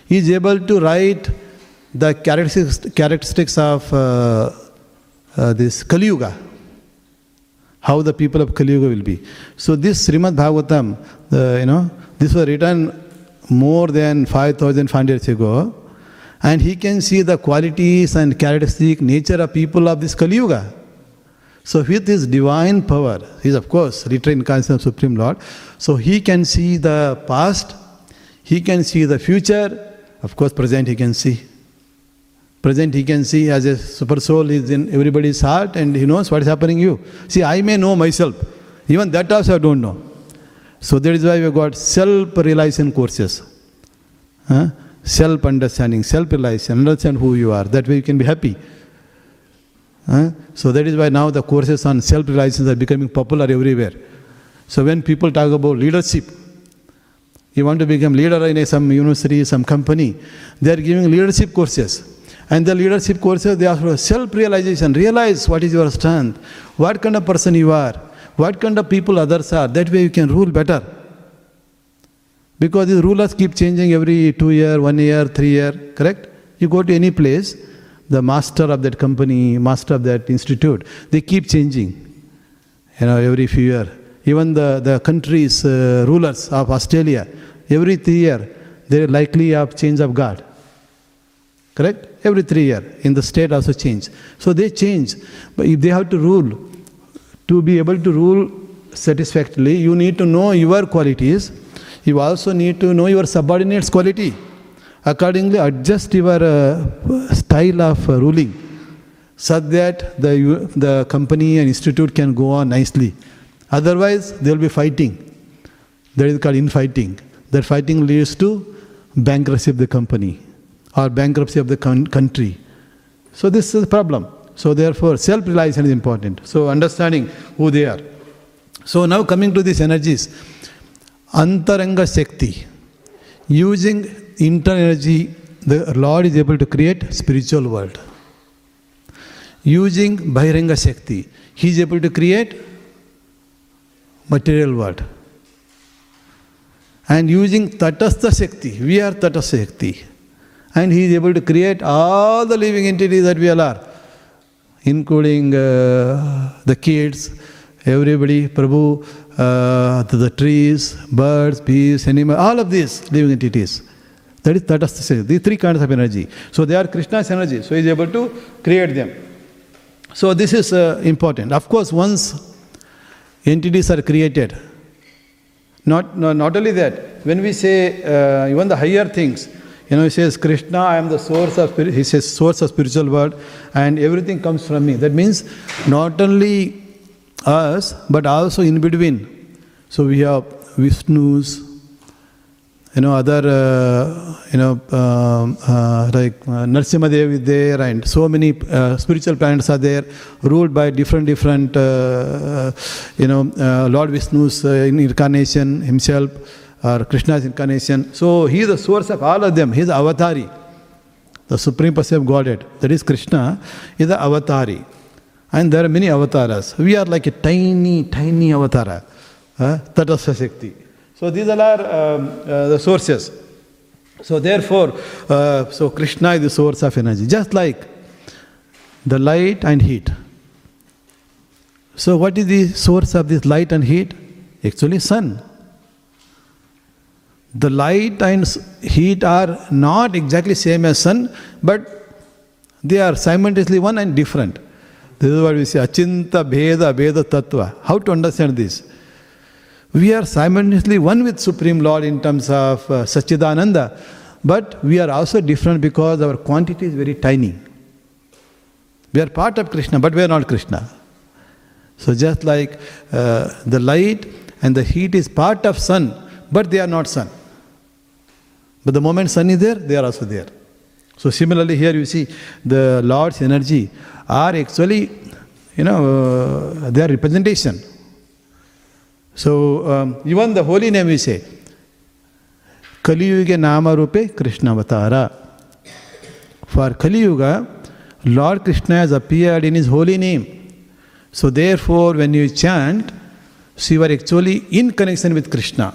He is able to write the characteristics, characteristics of uh, uh, this Kali Yuga. How the people of Kali Yuga will be. So this Srimad Bhagavatam, uh, you know, this was written more than 5,500 years ago. And he can see the qualities and characteristic nature of people of this Kali Yuga. So with his divine power, he is of course retrained incarnation of Supreme Lord. So he can see the past, he can see the future, of course present he can see. Present he can see as a super soul is in everybody's heart and he knows what is happening you. See, I may know myself. Even that also I don't know. So that is why we got self-realization courses. Huh? Self-understanding, self-realization, understand who you are. That way you can be happy. So that is why now the courses on self-realization are becoming popular everywhere. So when people talk about leadership, you want to become leader in some university, some company, they are giving leadership courses. And the leadership courses, they are for self-realization. Realize what is your strength, what kind of person you are, what kind of people others are. That way you can rule better. Because the rulers keep changing every two year, one year, three year, correct? You go to any place, the master of that company, master of that institute, they keep changing. You know, every few years. Even the, the countries, uh, rulers of Australia, every three year, they are likely of change of God. Correct? Every three year. In the state also change. So they change. But if they have to rule, to be able to rule satisfactorily, you need to know your qualities. You also need to know your subordinates' quality. Accordingly, adjust your uh, style of uh, ruling so that the, the company and institute can go on nicely. Otherwise, they will be fighting. That is called infighting. That fighting leads to bankruptcy of the company or bankruptcy of the country. So this is a problem. So therefore, self-realization is important. So understanding who they are. So now coming to these energies, Antaranga Shakti, using internal energy, the Lord is able to create spiritual world. Using Bahiranga Shakti, He is able to create material world. And using Tatastha Shakti, we are Tatastha Shakti. And he is able to create all the living entities that we all are, including uh, the kids, everybody, Prabhu, uh, the, the, trees, birds, bees, animals, all of these living entities. That is Tatastha Shakti. These three kinds of energy. So they are Krishna's energy. So he is able to create them. So this is uh, important. Of course, once entities are created. Not, no, not only that, when we say uh, even the higher things, you know, he says, Krishna, I am the source of, he says, source of spiritual world, and everything comes from me. That means not only us, but also in between. So we have Vishnu's, you know, other, uh, you know, um, uh, like uh, Narsimhadev is there, and so many uh, spiritual planets are there, ruled by different, different, uh, uh, you know, uh, Lord Vishnu's incarnation himself, or Krishna's incarnation. So he is the source of all of them. He is avatari, the supreme person of Godhead. That is Krishna, is the avatari. And there are many avatars. We are like a tiny, tiny avatara. Uh, Tatastha Shakti. So these all are um, uh, the sources. So therefore, uh, so Krishna is the source of energy, just like the light and heat. So what is the source of this light and heat? Actually, sun. The light and heat are not exactly same as sun, but they are simultaneously one and different. This is what we say, achintya bheda bheda tattva. How to understand this? We are simultaneously one with Supreme Lord in terms of uh, Sachidananda, but we are also different because our quantity is very tiny. We are part of Krishna, but we are not Krishna. So just like uh, the light and the heat is part of sun, but they are not sun. But the moment sun is there, they are also there. So similarly here you see the Lord's energy are actually, you know, uh, they are representation. So um, even the holy name we say, Kali Yuga Nama Rupe Krishna Avatara. For Kali Yuga, Lord Krishna has appeared in his holy name. So therefore when you chant, so you are actually in connection with Krishna.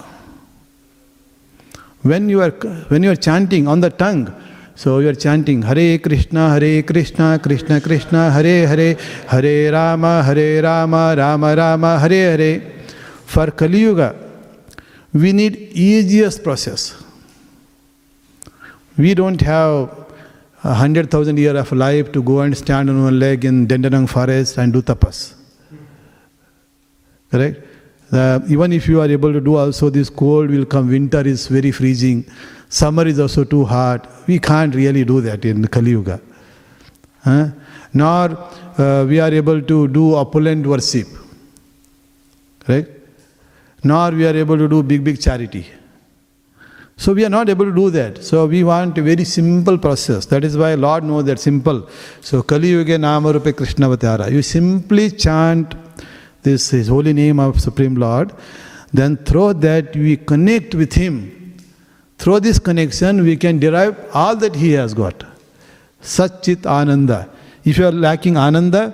When you are when you are chanting on the tongue, so you are chanting Hare Krishna, Hare Krishna, Krishna Krishna, Hare Hare, Hare Rama, Hare Rama, Rama Rama, Hare Hare. For Kali Yuga, we need easiest process. We don't have a hundred thousand year of life to go and stand on one leg in Dandenong forest and do tapas. Correct? Uh, even if you are able to do also this cold will come, winter is very freezing, summer is also too hot. We can't really do that in Kali Yuga. Huh? Nor uh, we are able to do opulent worship. Correct? Nor we are able to do big, big charity. So we are not able to do that. So we want a very simple process. That is why Lord knows that simple. So Kali Yuga Nama Rupe Krishna Vatara. You simply chant this His holy name of Supreme Lord. Then through that we connect with Him. Through this connection we can derive all that He has got. Satchit Ananda. If you are lacking Ananda,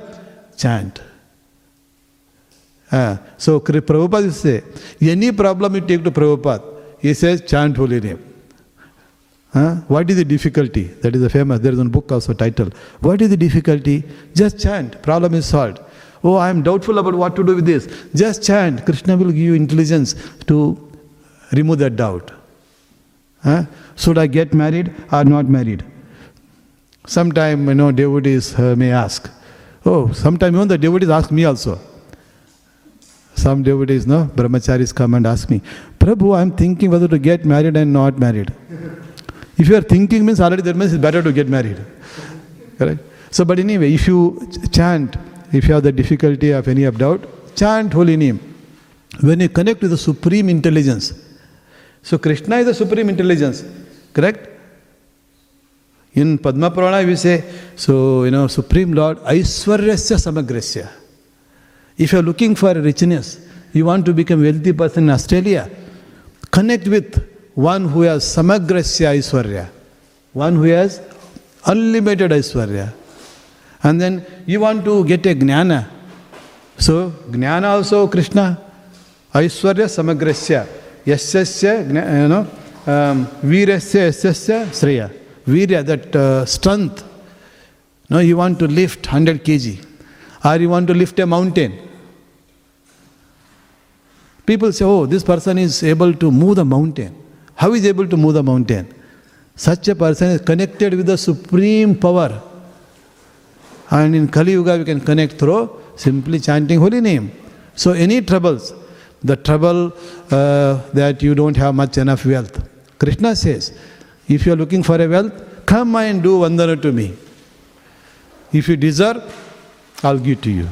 chant. So Prabhupada say, any problem you take to Prabhupada, he says, chant holy name. What is the difficulty? That is a famous, there is a book also title. What is the difficulty? Just chant, problem is solved. Oh, I am doubtful about what to do with this. Just chant. Krishna will give you intelligence to remove that doubt. Should I get married or not married? Sometime, you know, devotees uh, may ask. Oh, sometime even the devotees ask me also. Some devotees, no, brahmacharis come and ask me, Prabhu, I'm thinking whether to get married and not married. If you are thinking means already that means it's better to get married. Correct? So, but anyway, if you chant, if you have the difficulty of any of doubt, chant holy name. When you connect with the supreme intelligence. So Krishna is the supreme intelligence. Correct? In Padma Purana we say, so you know, Supreme Lord, Aishwaryasya Samagrasya. If you are looking for richness, you want to become wealthy person in Australia, connect with one who has samagrasya Aishwarya, one who has unlimited Aishwarya. And then you want to get a jnana. So, jnana also Krishna, Aishwarya samagrasya, yasyasya, you know, um, virasya, yasyasya, sriya. Virya, that uh, strength. No, you want to lift 100 kg, or you want to lift a mountain. People say, oh, this person is able to move the mountain. How is able to move the mountain? Such a person is connected with the supreme power. And in Kali Yuga, we can connect through simply chanting holy name. So, any troubles, the trouble uh, that you don't have much enough wealth, Krishna says, if you are looking for a wealth, come and do vandana to me. If you deserve, I'll give to you.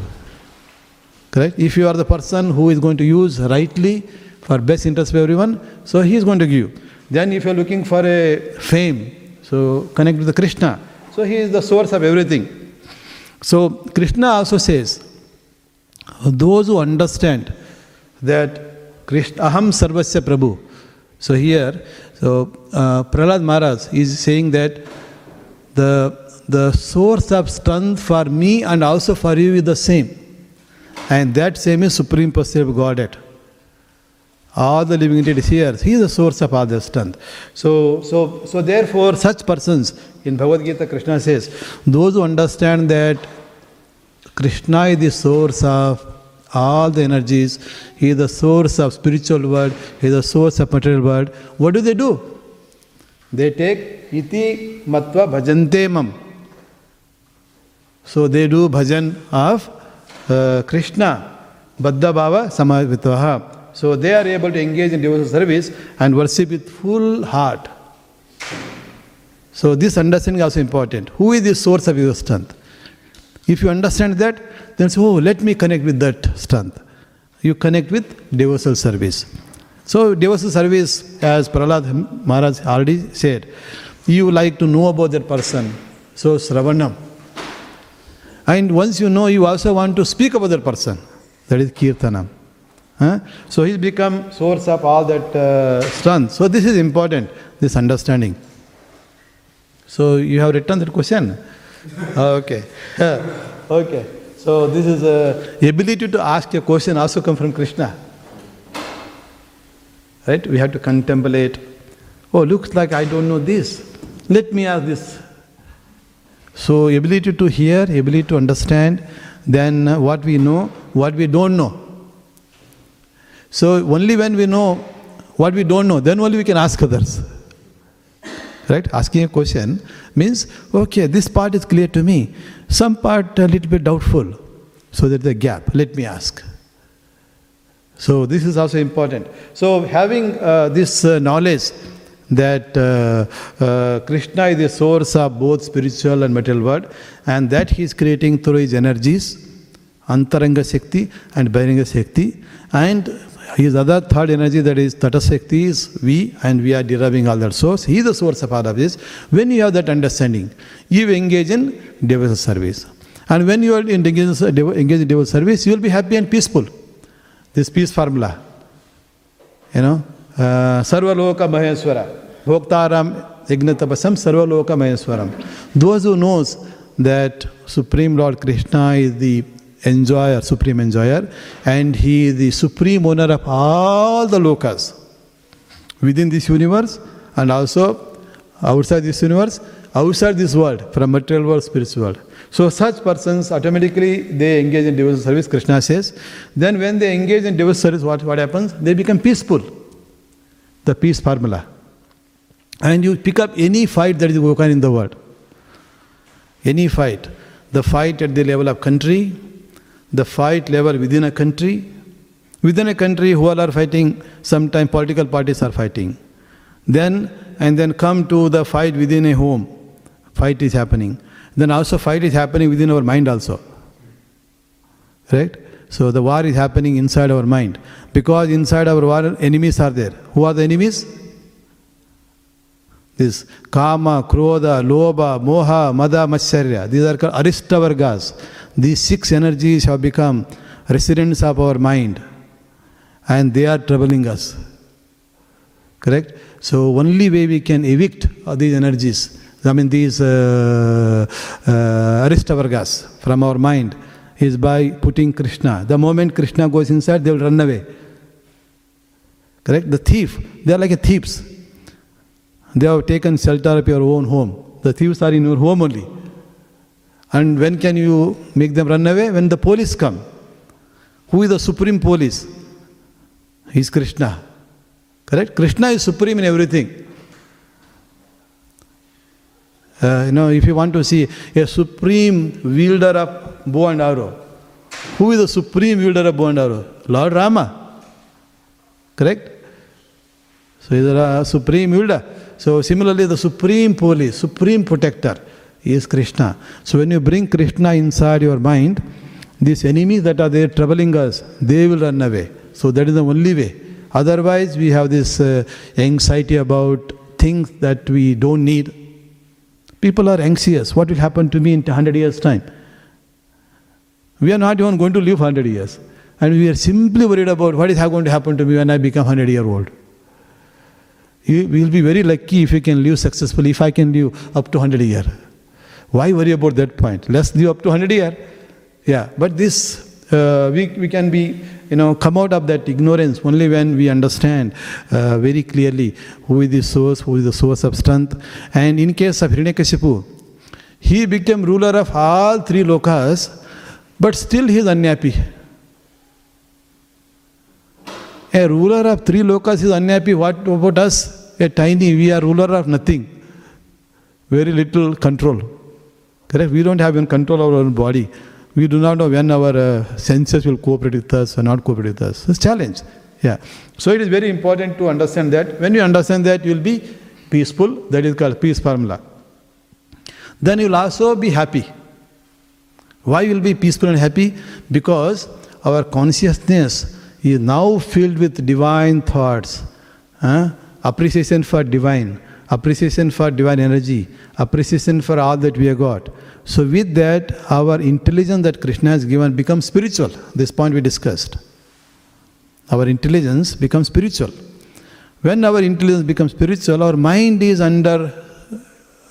If you are the person who is going to use rightly for best interest of everyone, so he is going to give. you. Then if you are looking for a fame, so connect with the Krishna. So he is the source of everything. So Krishna also says, those who understand that Krishna, Aham Sarvasya Prabhu. So here, so uh, Prahlad Maharaj is saying that the the source of strength for me and also for you is the same. And that same is Supreme of Godhead. All the living entities here, He is the source of all the strength. So, so, so therefore, such persons, in Bhagavad Gita, Krishna says, those who understand that Krishna is the source of all the energies, He is the source of spiritual world, He is the source of material world, what do they do? They take iti matva bhajante mam. So they do bhajan of uh, Krishna, Baddha Bhava Samavitvaha. So they are able to engage in devotional service and worship with full heart. So this understanding is also important. Who is the source of your strength? If you understand that, then oh, let me connect with that strength. you connect with devotional service. So, devotional service, as Prahlad Maharaj already said, you like to know about that person. So, Sravanam. And once you know, you also want to speak about that person. That is Kirtanam. Huh? So, he's become source of all that uh, strength. So, this is important, this understanding. So, you have written that question? <laughs> okay. okay. So, this is a ability to ask a question also come from Krishna. Right? We have to contemplate. Oh, looks like I don't know this. Let me ask this. So, ability to hear, ability to understand, then what we know, what we don't know. So, only when we know what we don't know, then only we can ask others. Right? Asking a question means, okay, this part is clear to me, some part a little bit doubtful. So, there's a gap. Let me ask. So, this is also important. So, having uh, this uh, knowledge that uh, uh, Krishna is the source of both spiritual and material world, and that he is creating through his energies, Antaranga Shakti and Bahiranga Shakti, and his other third energy that is Tata Shakti is we, and we are deriving all that source. He is the source of all of this. When you have that understanding, you engage in devotional service. And when you are engaged in devotional service, you will be happy and peaceful. This peace formula. You know, Sarvaloka Maheswara, Bhoktaram Yajnatapasam Sarvaloka Maheswaram. Those who knows that Supreme Lord Krishna is the enjoyer, supreme enjoyer, and he is the supreme owner of all the lokas within this universe and also outside this universe, outside this world, from material world, spiritual world. So such persons automatically they engage in devotional service, Krishna says. Then when they engage in devotional service, what, what happens? They become peaceful the peace formula. And you pick up any fight that is going on in the world. Any fight. The fight at the level of country, the fight level within a country. Within a country, who all are fighting, sometimes political parties are fighting. Then, and then come to the fight within a home. Fight is happening. Then also fight is happening within our mind also. Right? So the war is happening inside our mind. Because inside our war, enemies are there. Who are the enemies? This Kama, Krodha, Lobha, Moha, Mada, Matsarya. These are called Arishadvargas. These six energies have become residents of our mind. And they are troubling us. Correct? So only way we can evict these energies, I mean these uh, uh, Arishadvargas from our mind is by putting Krishna. The moment Krishna goes inside, they will run away. Correct? The thief, they are like thieves. They have taken shelter of your own home. The thieves are in your home only. And when can you make them run away? When the police come. Who is the supreme police? He is Krishna. Correct? Krishna is supreme in everything. Uh, you know, if you want to see a supreme wielder of who is the supreme wielder of arrow? Lord Rama. Correct? So he is a supreme wielder. So similarly, the supreme police, supreme protector is Krishna. So when you bring Krishna inside your mind, these enemies that are there troubling us, they will run away. So that is the only way. Otherwise, we have this uh, anxiety about things that we don't need. People are anxious. What will happen to me in 100 years' time? We are not even going to live 100 years. And we are simply worried about what is going to happen to me when I become 100 year old. We will be very lucky if we can live successfully, if I can live up to 100 year. Why worry about that point? Let's live up to 100 year. Yeah, but this, uh, we, we can be, you know, come out of that ignorance only when we understand uh, very clearly who is the source, who is the source of strength. And in case of Hiranyakashipu, he became ruler of all three lokas, but still he is unhappy. A ruler of three lokas is unhappy. What about us? A tiny, we are ruler of nothing. Very little control. Correct? We don't have even control over our own body. We do not know when our uh, senses will cooperate with us or not cooperate with us. It's a challenge. Yeah. So it is very important to understand that. When you understand that, you will be peaceful. That is called peace formula. Then you will also be happy. Why will be peaceful and happy? Because our consciousness is now filled with divine thoughts, huh? appreciation for divine, appreciation for divine energy, appreciation for all that we have got. So, with that, our intelligence that Krishna has given becomes spiritual. This point we discussed. Our intelligence becomes spiritual. When our intelligence becomes spiritual, our mind is under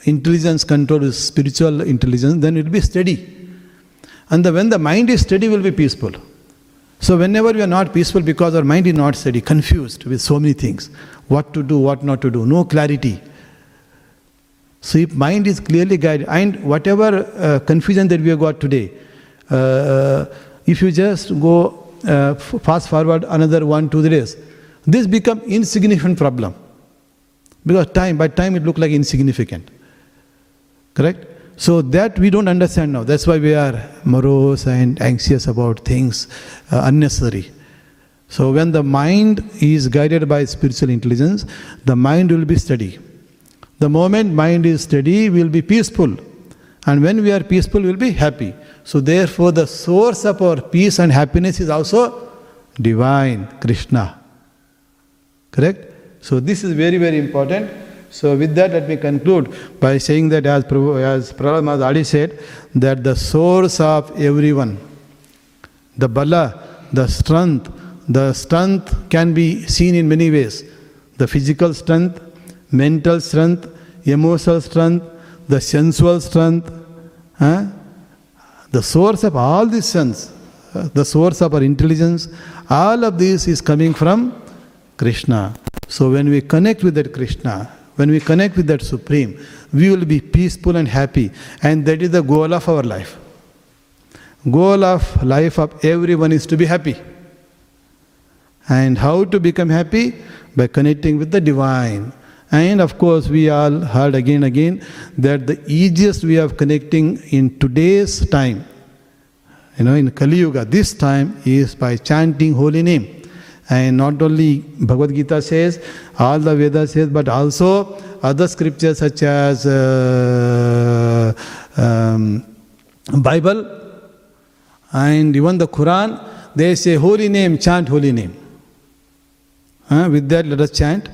intelligence control, spiritual intelligence, then it will be steady. And the, when the mind is steady, will be peaceful. So, whenever we are not peaceful because our mind is not steady, confused with so many things what to do, what not to do, no clarity. So, if mind is clearly guided, and whatever uh, confusion that we have got today, uh, if you just go uh, fast forward another one, two days, this become insignificant problem. Because time, by time it look like insignificant. Correct? So that we don't understand now. That's why we are morose and anxious about things uh, unnecessary. So when the mind is guided by spiritual intelligence, the mind will be steady. The moment mind is steady, we will be peaceful. And when we are peaceful, we will be happy. So therefore, the source of our peace and happiness is also divine, Krishna. Correct? So this is very, very important. So with that, let me conclude by saying that as, as Prahlad Maharaj said, that the source of everyone, the bala, the strength, the strength can be seen in many ways. The physical strength, mental strength, emotional strength, the sensual strength. Huh? The source of all these sense, uh, the source of our intelligence, all of this is coming from Krishna. So when we connect with that Krishna, when we connect with that Supreme, we will be peaceful and happy. And that is the goal of our life. Goal of life of everyone is to be happy. And how to become happy? By connecting with the divine. And of course, we all heard again and again that the easiest way of connecting in today's time, you know, in Kali Yuga, this time is by chanting holy name. And not only Bhagavad Gita says, all the Vedas says, but also other scriptures such as uh, um, Bible and even the Quran, they say holy name, chant holy name. Uh, with that, let us chant.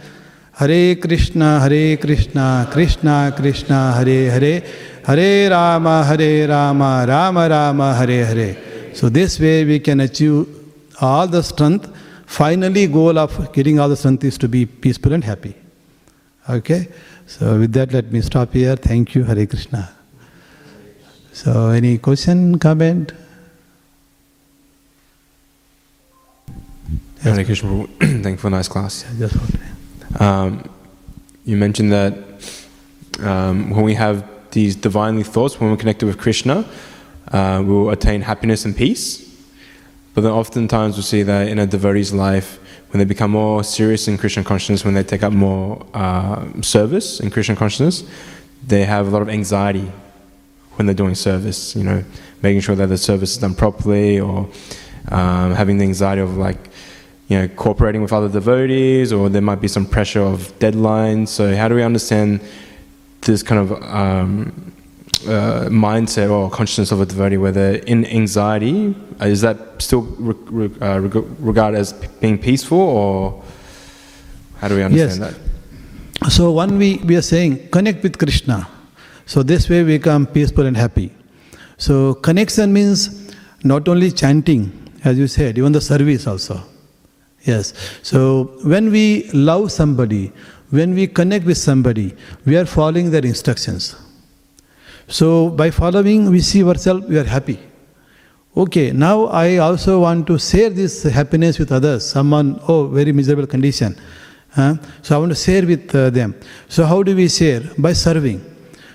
Hare Krishna, Hare Krishna, Krishna Krishna, Hare Hare, Hare Rama, Hare Rama, Rama Rama, Hare Hare. So this way we can achieve all the strength. Finally, goal of getting all the strength is to be peaceful and happy. Okay? So with that, let me stop here. Thank you, Hare Krishna. So any question, comment? Yes. Hare Krishna, <clears throat> thank you for a nice class. Um, you mentioned that um, when we have these divinely thoughts, when we're connected with Krishna, uh, we will attain happiness and peace. But then oftentimes we see that in a devotee's life, when they become more serious in Krishna consciousness, when they take up more uh, service in Krishna consciousness, they have a lot of anxiety when they're doing service, you know, making sure that the service is done properly or um, having the anxiety of like, you know, cooperating with other devotees, or there might be some pressure of deadlines. So, how do we understand this kind of um, uh, mindset or consciousness of a devotee, whether in anxiety, uh, is that still re- re- uh, regarded as being peaceful, or how do we understand yes. that? So, one we, we are saying connect with Krishna. So, this way we become peaceful and happy. So, connection means not only chanting, as you said, even the service also. Yes. So when we love somebody, when we connect with somebody, we are following their instructions. So by following, we see ourselves, we are happy. Okay, now I also want to share this happiness with others. Someone, oh, very miserable condition. Huh? So I want to share with uh, them. So how do we share? By serving.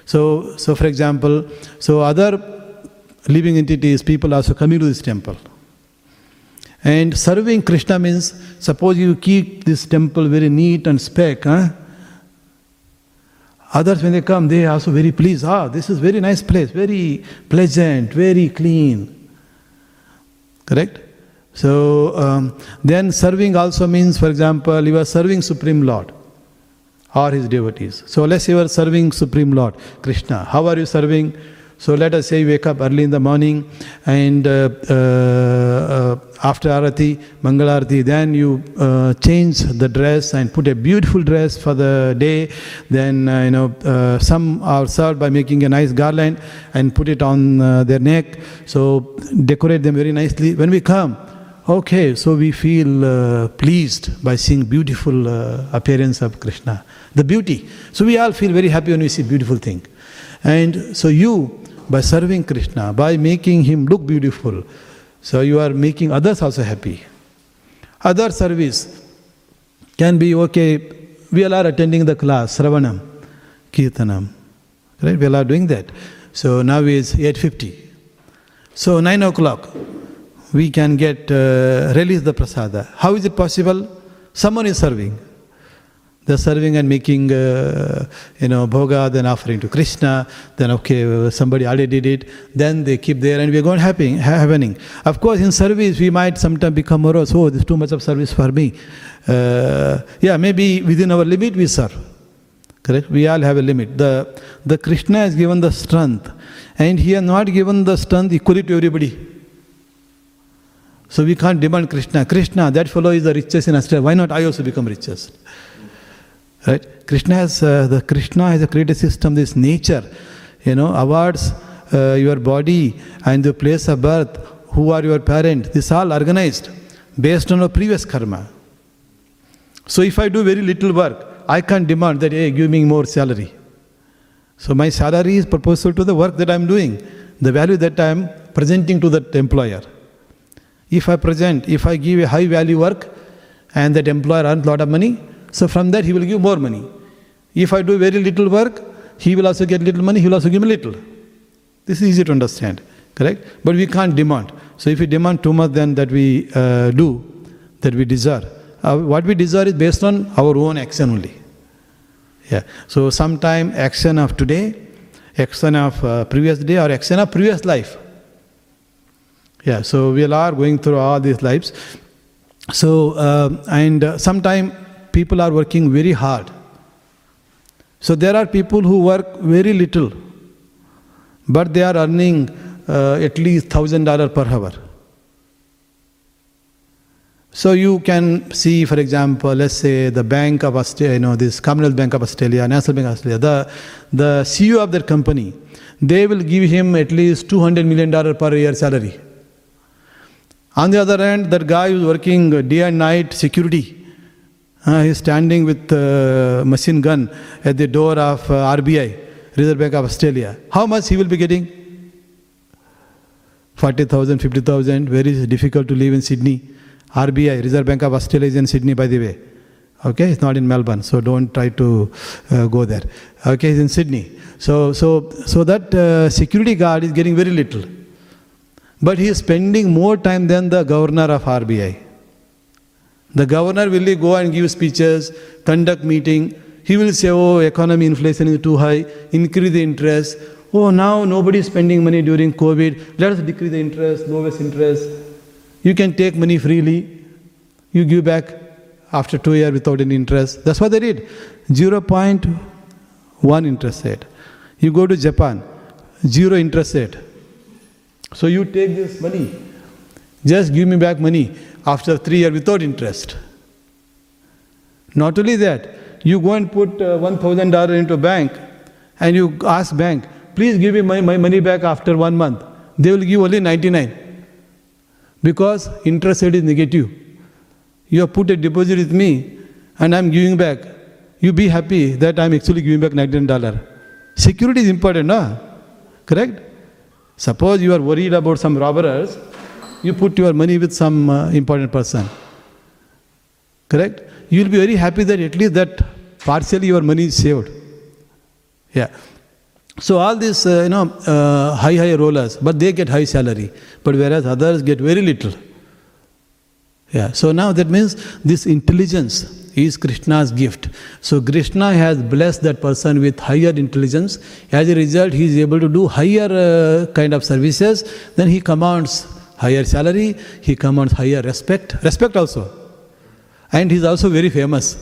So, so for example, so other living entities, people also coming to this temple. And serving Krishna means, suppose you keep this temple very neat and speck, huh? Others, when they come, they are also very pleased. Ah, this is very nice place, very pleasant, very clean. Correct? So, um, then serving also means, for example, you are serving Supreme Lord or his devotees. So, let's say you are serving Supreme Lord, Krishna. How are you serving? So let us say you wake up early in the morning and uh, uh, uh, after Arati, Mangalarati, then you uh, change the dress and put a beautiful dress for the day. Then, uh, you know, uh, some are served by making a nice garland and put it on their neck. So decorate them very nicely. When we come, okay, so we feel pleased by seeing beautiful appearance of Krishna, the beauty. So we all feel very happy when we see beautiful thing. And so you, by serving Krishna, by making him look beautiful, so you are making others also happy. Other service can be okay, we all are attending the class, Sravanam, Kirtanam. Right? We all are doing that. So now is 8.50. So 9 o'clock, we can get, uh, release the prasada. How is it possible? Someone is serving. They're serving and making, uh, you know, bhoga, then offering to Krishna. Then, okay, somebody already did it. Then they keep there and we're going happy, happening. Of course, in service, we might sometimes become morose. Oh, there's too much of service for me. Uh, yeah, maybe within our limit we serve. Correct? We all have a limit. The, the Krishna has given the strength. And he has not given the strength equally to everybody. So we can't demand Krishna. Krishna, that fellow is the richest in Australia. Why not I also become richest? Right? Krishna has uh, the Krishna has a created system. This nature, you know, awards uh, your body and the place of birth. Who are your parents? This all organized based on a previous karma. So if I do very little work, I can't demand that hey, give me more salary. So my salary is proportional to the work that I am doing, the value that I am presenting to that employer. If I present, if I give a high value work and that employer earns a lot of money, so from that he will give more money. If I do very little work, he will also get little money, he will also give me little. This is easy to understand, correct? But we can't demand. So if we demand too much then that we uh, do, that we desire. Uh, what we desire is based on our own action only. Yeah. So sometime action of today, action of uh, previous day or action of previous life. Yeah, so we are going through all these lives. So, uh, and sometimes people are working very hard. So there are people who work very little, but they are earning uh, at least thousand dollar per hour. So you can see, for example, let's say the Bank of Australia, you know, this Commonwealth Bank of Australia, National Bank of Australia, the, the CEO of that company, they will give him at least $200 million per year salary. On the other hand, that guy who's working day and night security, uh, he's standing with machine gun at the door of uh, RBI, Reserve Bank of Australia. How much he will be getting? 40,000, 50,000, very difficult to live in Sydney. RBI, Reserve Bank of Australia is in Sydney, by the way. Okay, it's not in Melbourne, so don't try to uh, go there. Okay, it's in Sydney. So, so, so that uh, security guard is getting very little. But he is spending more time than the governor of RBI. The governor will go and give speeches, conduct meeting. He will say, oh, economy inflation is too high, increase the interest. Oh, now nobody is spending money during COVID. Let us decrease the interest, lowest interest. You can take money freely. You give back after two years without any interest. That's what they did. 0.1 interest rate. You go to Japan, zero interest rate. So you take this money, just give me back money after three years without interest. Not only that, you go and put uh, $1,000 into a bank and you ask bank, please give me my, my money back after one month. They will give only 99 because interest rate is negative. You have put a deposit with me and I'm giving back. You be happy that I'm actually giving back $99. Security is important, no? Correct? Suppose you are worried about some robbers, you put your money with some uh, important person. Correct? You will be very happy that at least that partially your money is saved. Yeah. So all these, uh, you know, uh, high high rollers, but they get high salary, but whereas others get very little. Yeah. So now that means this intelligence is Krishna's gift. So Krishna has blessed that person with higher intelligence. As a result, he is able to do higher uh, kind of services. Then he commands higher salary. He commands higher respect. Respect also. And he is also very famous.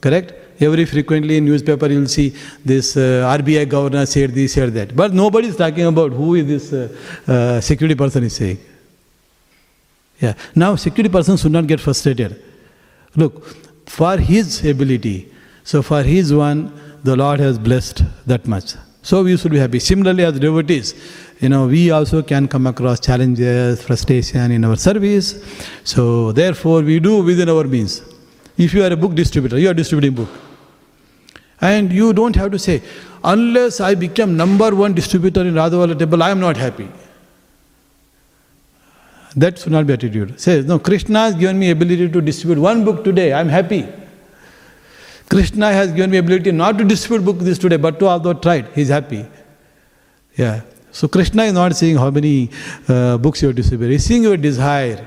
Correct? Every frequently in newspaper you'll see this uh, RBI governor said this, said that. But nobody is talking about who is this uh, uh, security person is saying. Yeah. Now security person should not get frustrated. Look, for his ability, so for his one, the Lord has blessed that much. So we should be happy. Similarly, as devotees, you know, we also can come across challenges, frustration in our service. So therefore, we do within our means. If you are a book distributor, you are distributing book. And you don't have to say, unless I become number one distributor in Radhavallabha temple, I am not happy. That should not be attitude. Says, no, Krishna has given me ability to distribute one book today, I am happy. Krishna has given me ability not to distribute book this today, but to although tried, he is happy. Yeah. So Krishna is not seeing how many uh, books you distribute. He is seeing your desire.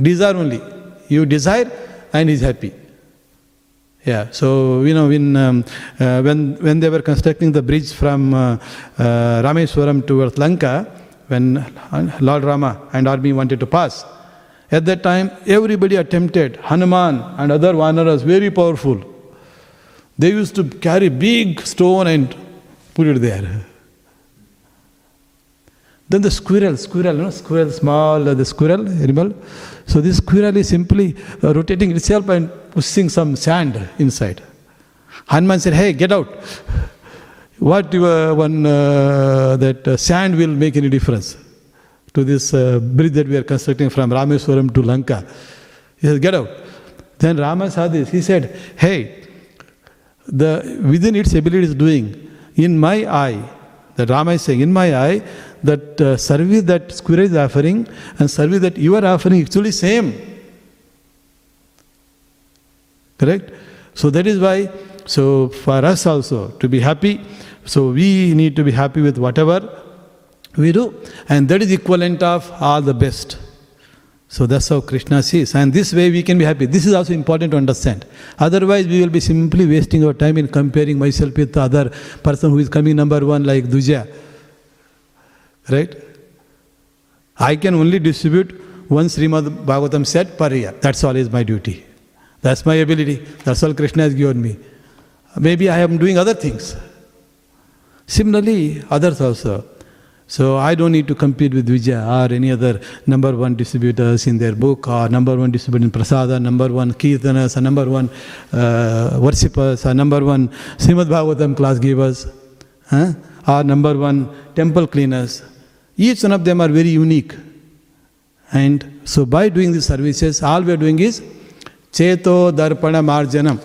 Desire only. You desire and he is happy. Yeah, so you know when um, uh, when when they were constructing the bridge from uh, uh, Rameswaram towards Lanka, when Lord Rama and army wanted to pass, at that time everybody attempted. Hanuman and other vanaras very powerful. They used to carry big stone and put it there. Then the squirrel, squirrel, you know, squirrel, small, uh, the squirrel animal. So this squirrel is simply uh, rotating itself and pushing some sand inside. Hanuman said, "Hey, get out! What uh, one uh, that uh, sand will make any difference to this uh, bridge that we are constructing from Rameswaram to Lanka?" He said, "Get out." Then Rama saw this. He said, "Hey, the within its ability is doing in my eye." That Rama is saying, in my eye, that uh, service that squirrel is offering and service that you are offering actually same. Correct? So that is why, so for us also to be happy, so we need to be happy with whatever we do, and that is equivalent of all the best. So that's how Krishna sees, and this way we can be happy. This is also important to understand. Otherwise, we will be simply wasting our time in comparing myself with the other person who is coming number one, like Duja. Right? I can only distribute one Srimad Bhagavatam set per year. That's all is my duty. That's my ability. That's all Krishna has given me. Maybe I am doing other things. Similarly, others also. So I don't need to compete with Vijay or any other number one distributors in their book or number one distributor in Prasada, number one Kirtanas, or number one uh, worshippers, or number one Srimad Bhagavatam class givers, huh? or number one temple cleaners. Each one of them are very unique. And so by doing these services, all we are doing is Cheto Darpana Marjanam.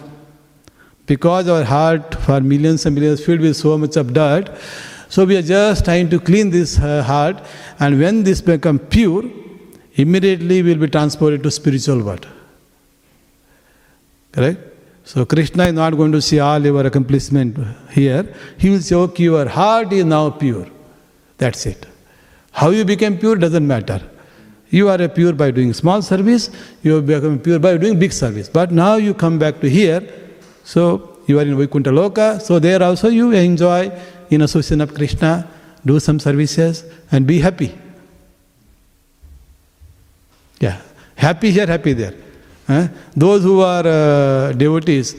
Because our heart for millions and millions filled with so much of dirt, so we are just trying to clean this uh, heart, and when this become pure, immediately we will be transported to spiritual world. Correct? So Krishna is not going to see all your accomplishment here. He will say, okay, your heart is now pure. That's it. How you became pure doesn't matter. You are a pure by doing small service, you become pure by doing big service. But now you come back to here, so you are in Vaikuntha Loka, so there also you enjoy in association of Krishna, do some services, and be happy. Yeah, happy here, happy there. Eh? Those who are uh, devotees,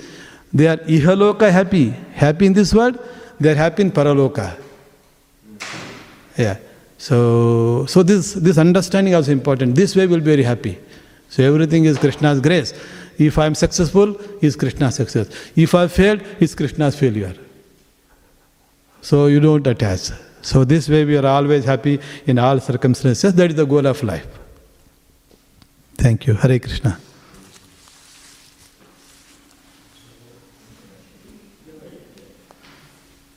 they are ihaloka happy, happy in this world, they are happy in paraloka. Yeah. So, so this, this understanding is important. This way we'll be very happy. So everything is Krishna's grace. If I am successful, is Krishna's success. If I failed, is Krishna's failure. So you don't attach. So this way we are always happy in all circumstances. That is the goal of life. Thank you. Hare Krishna.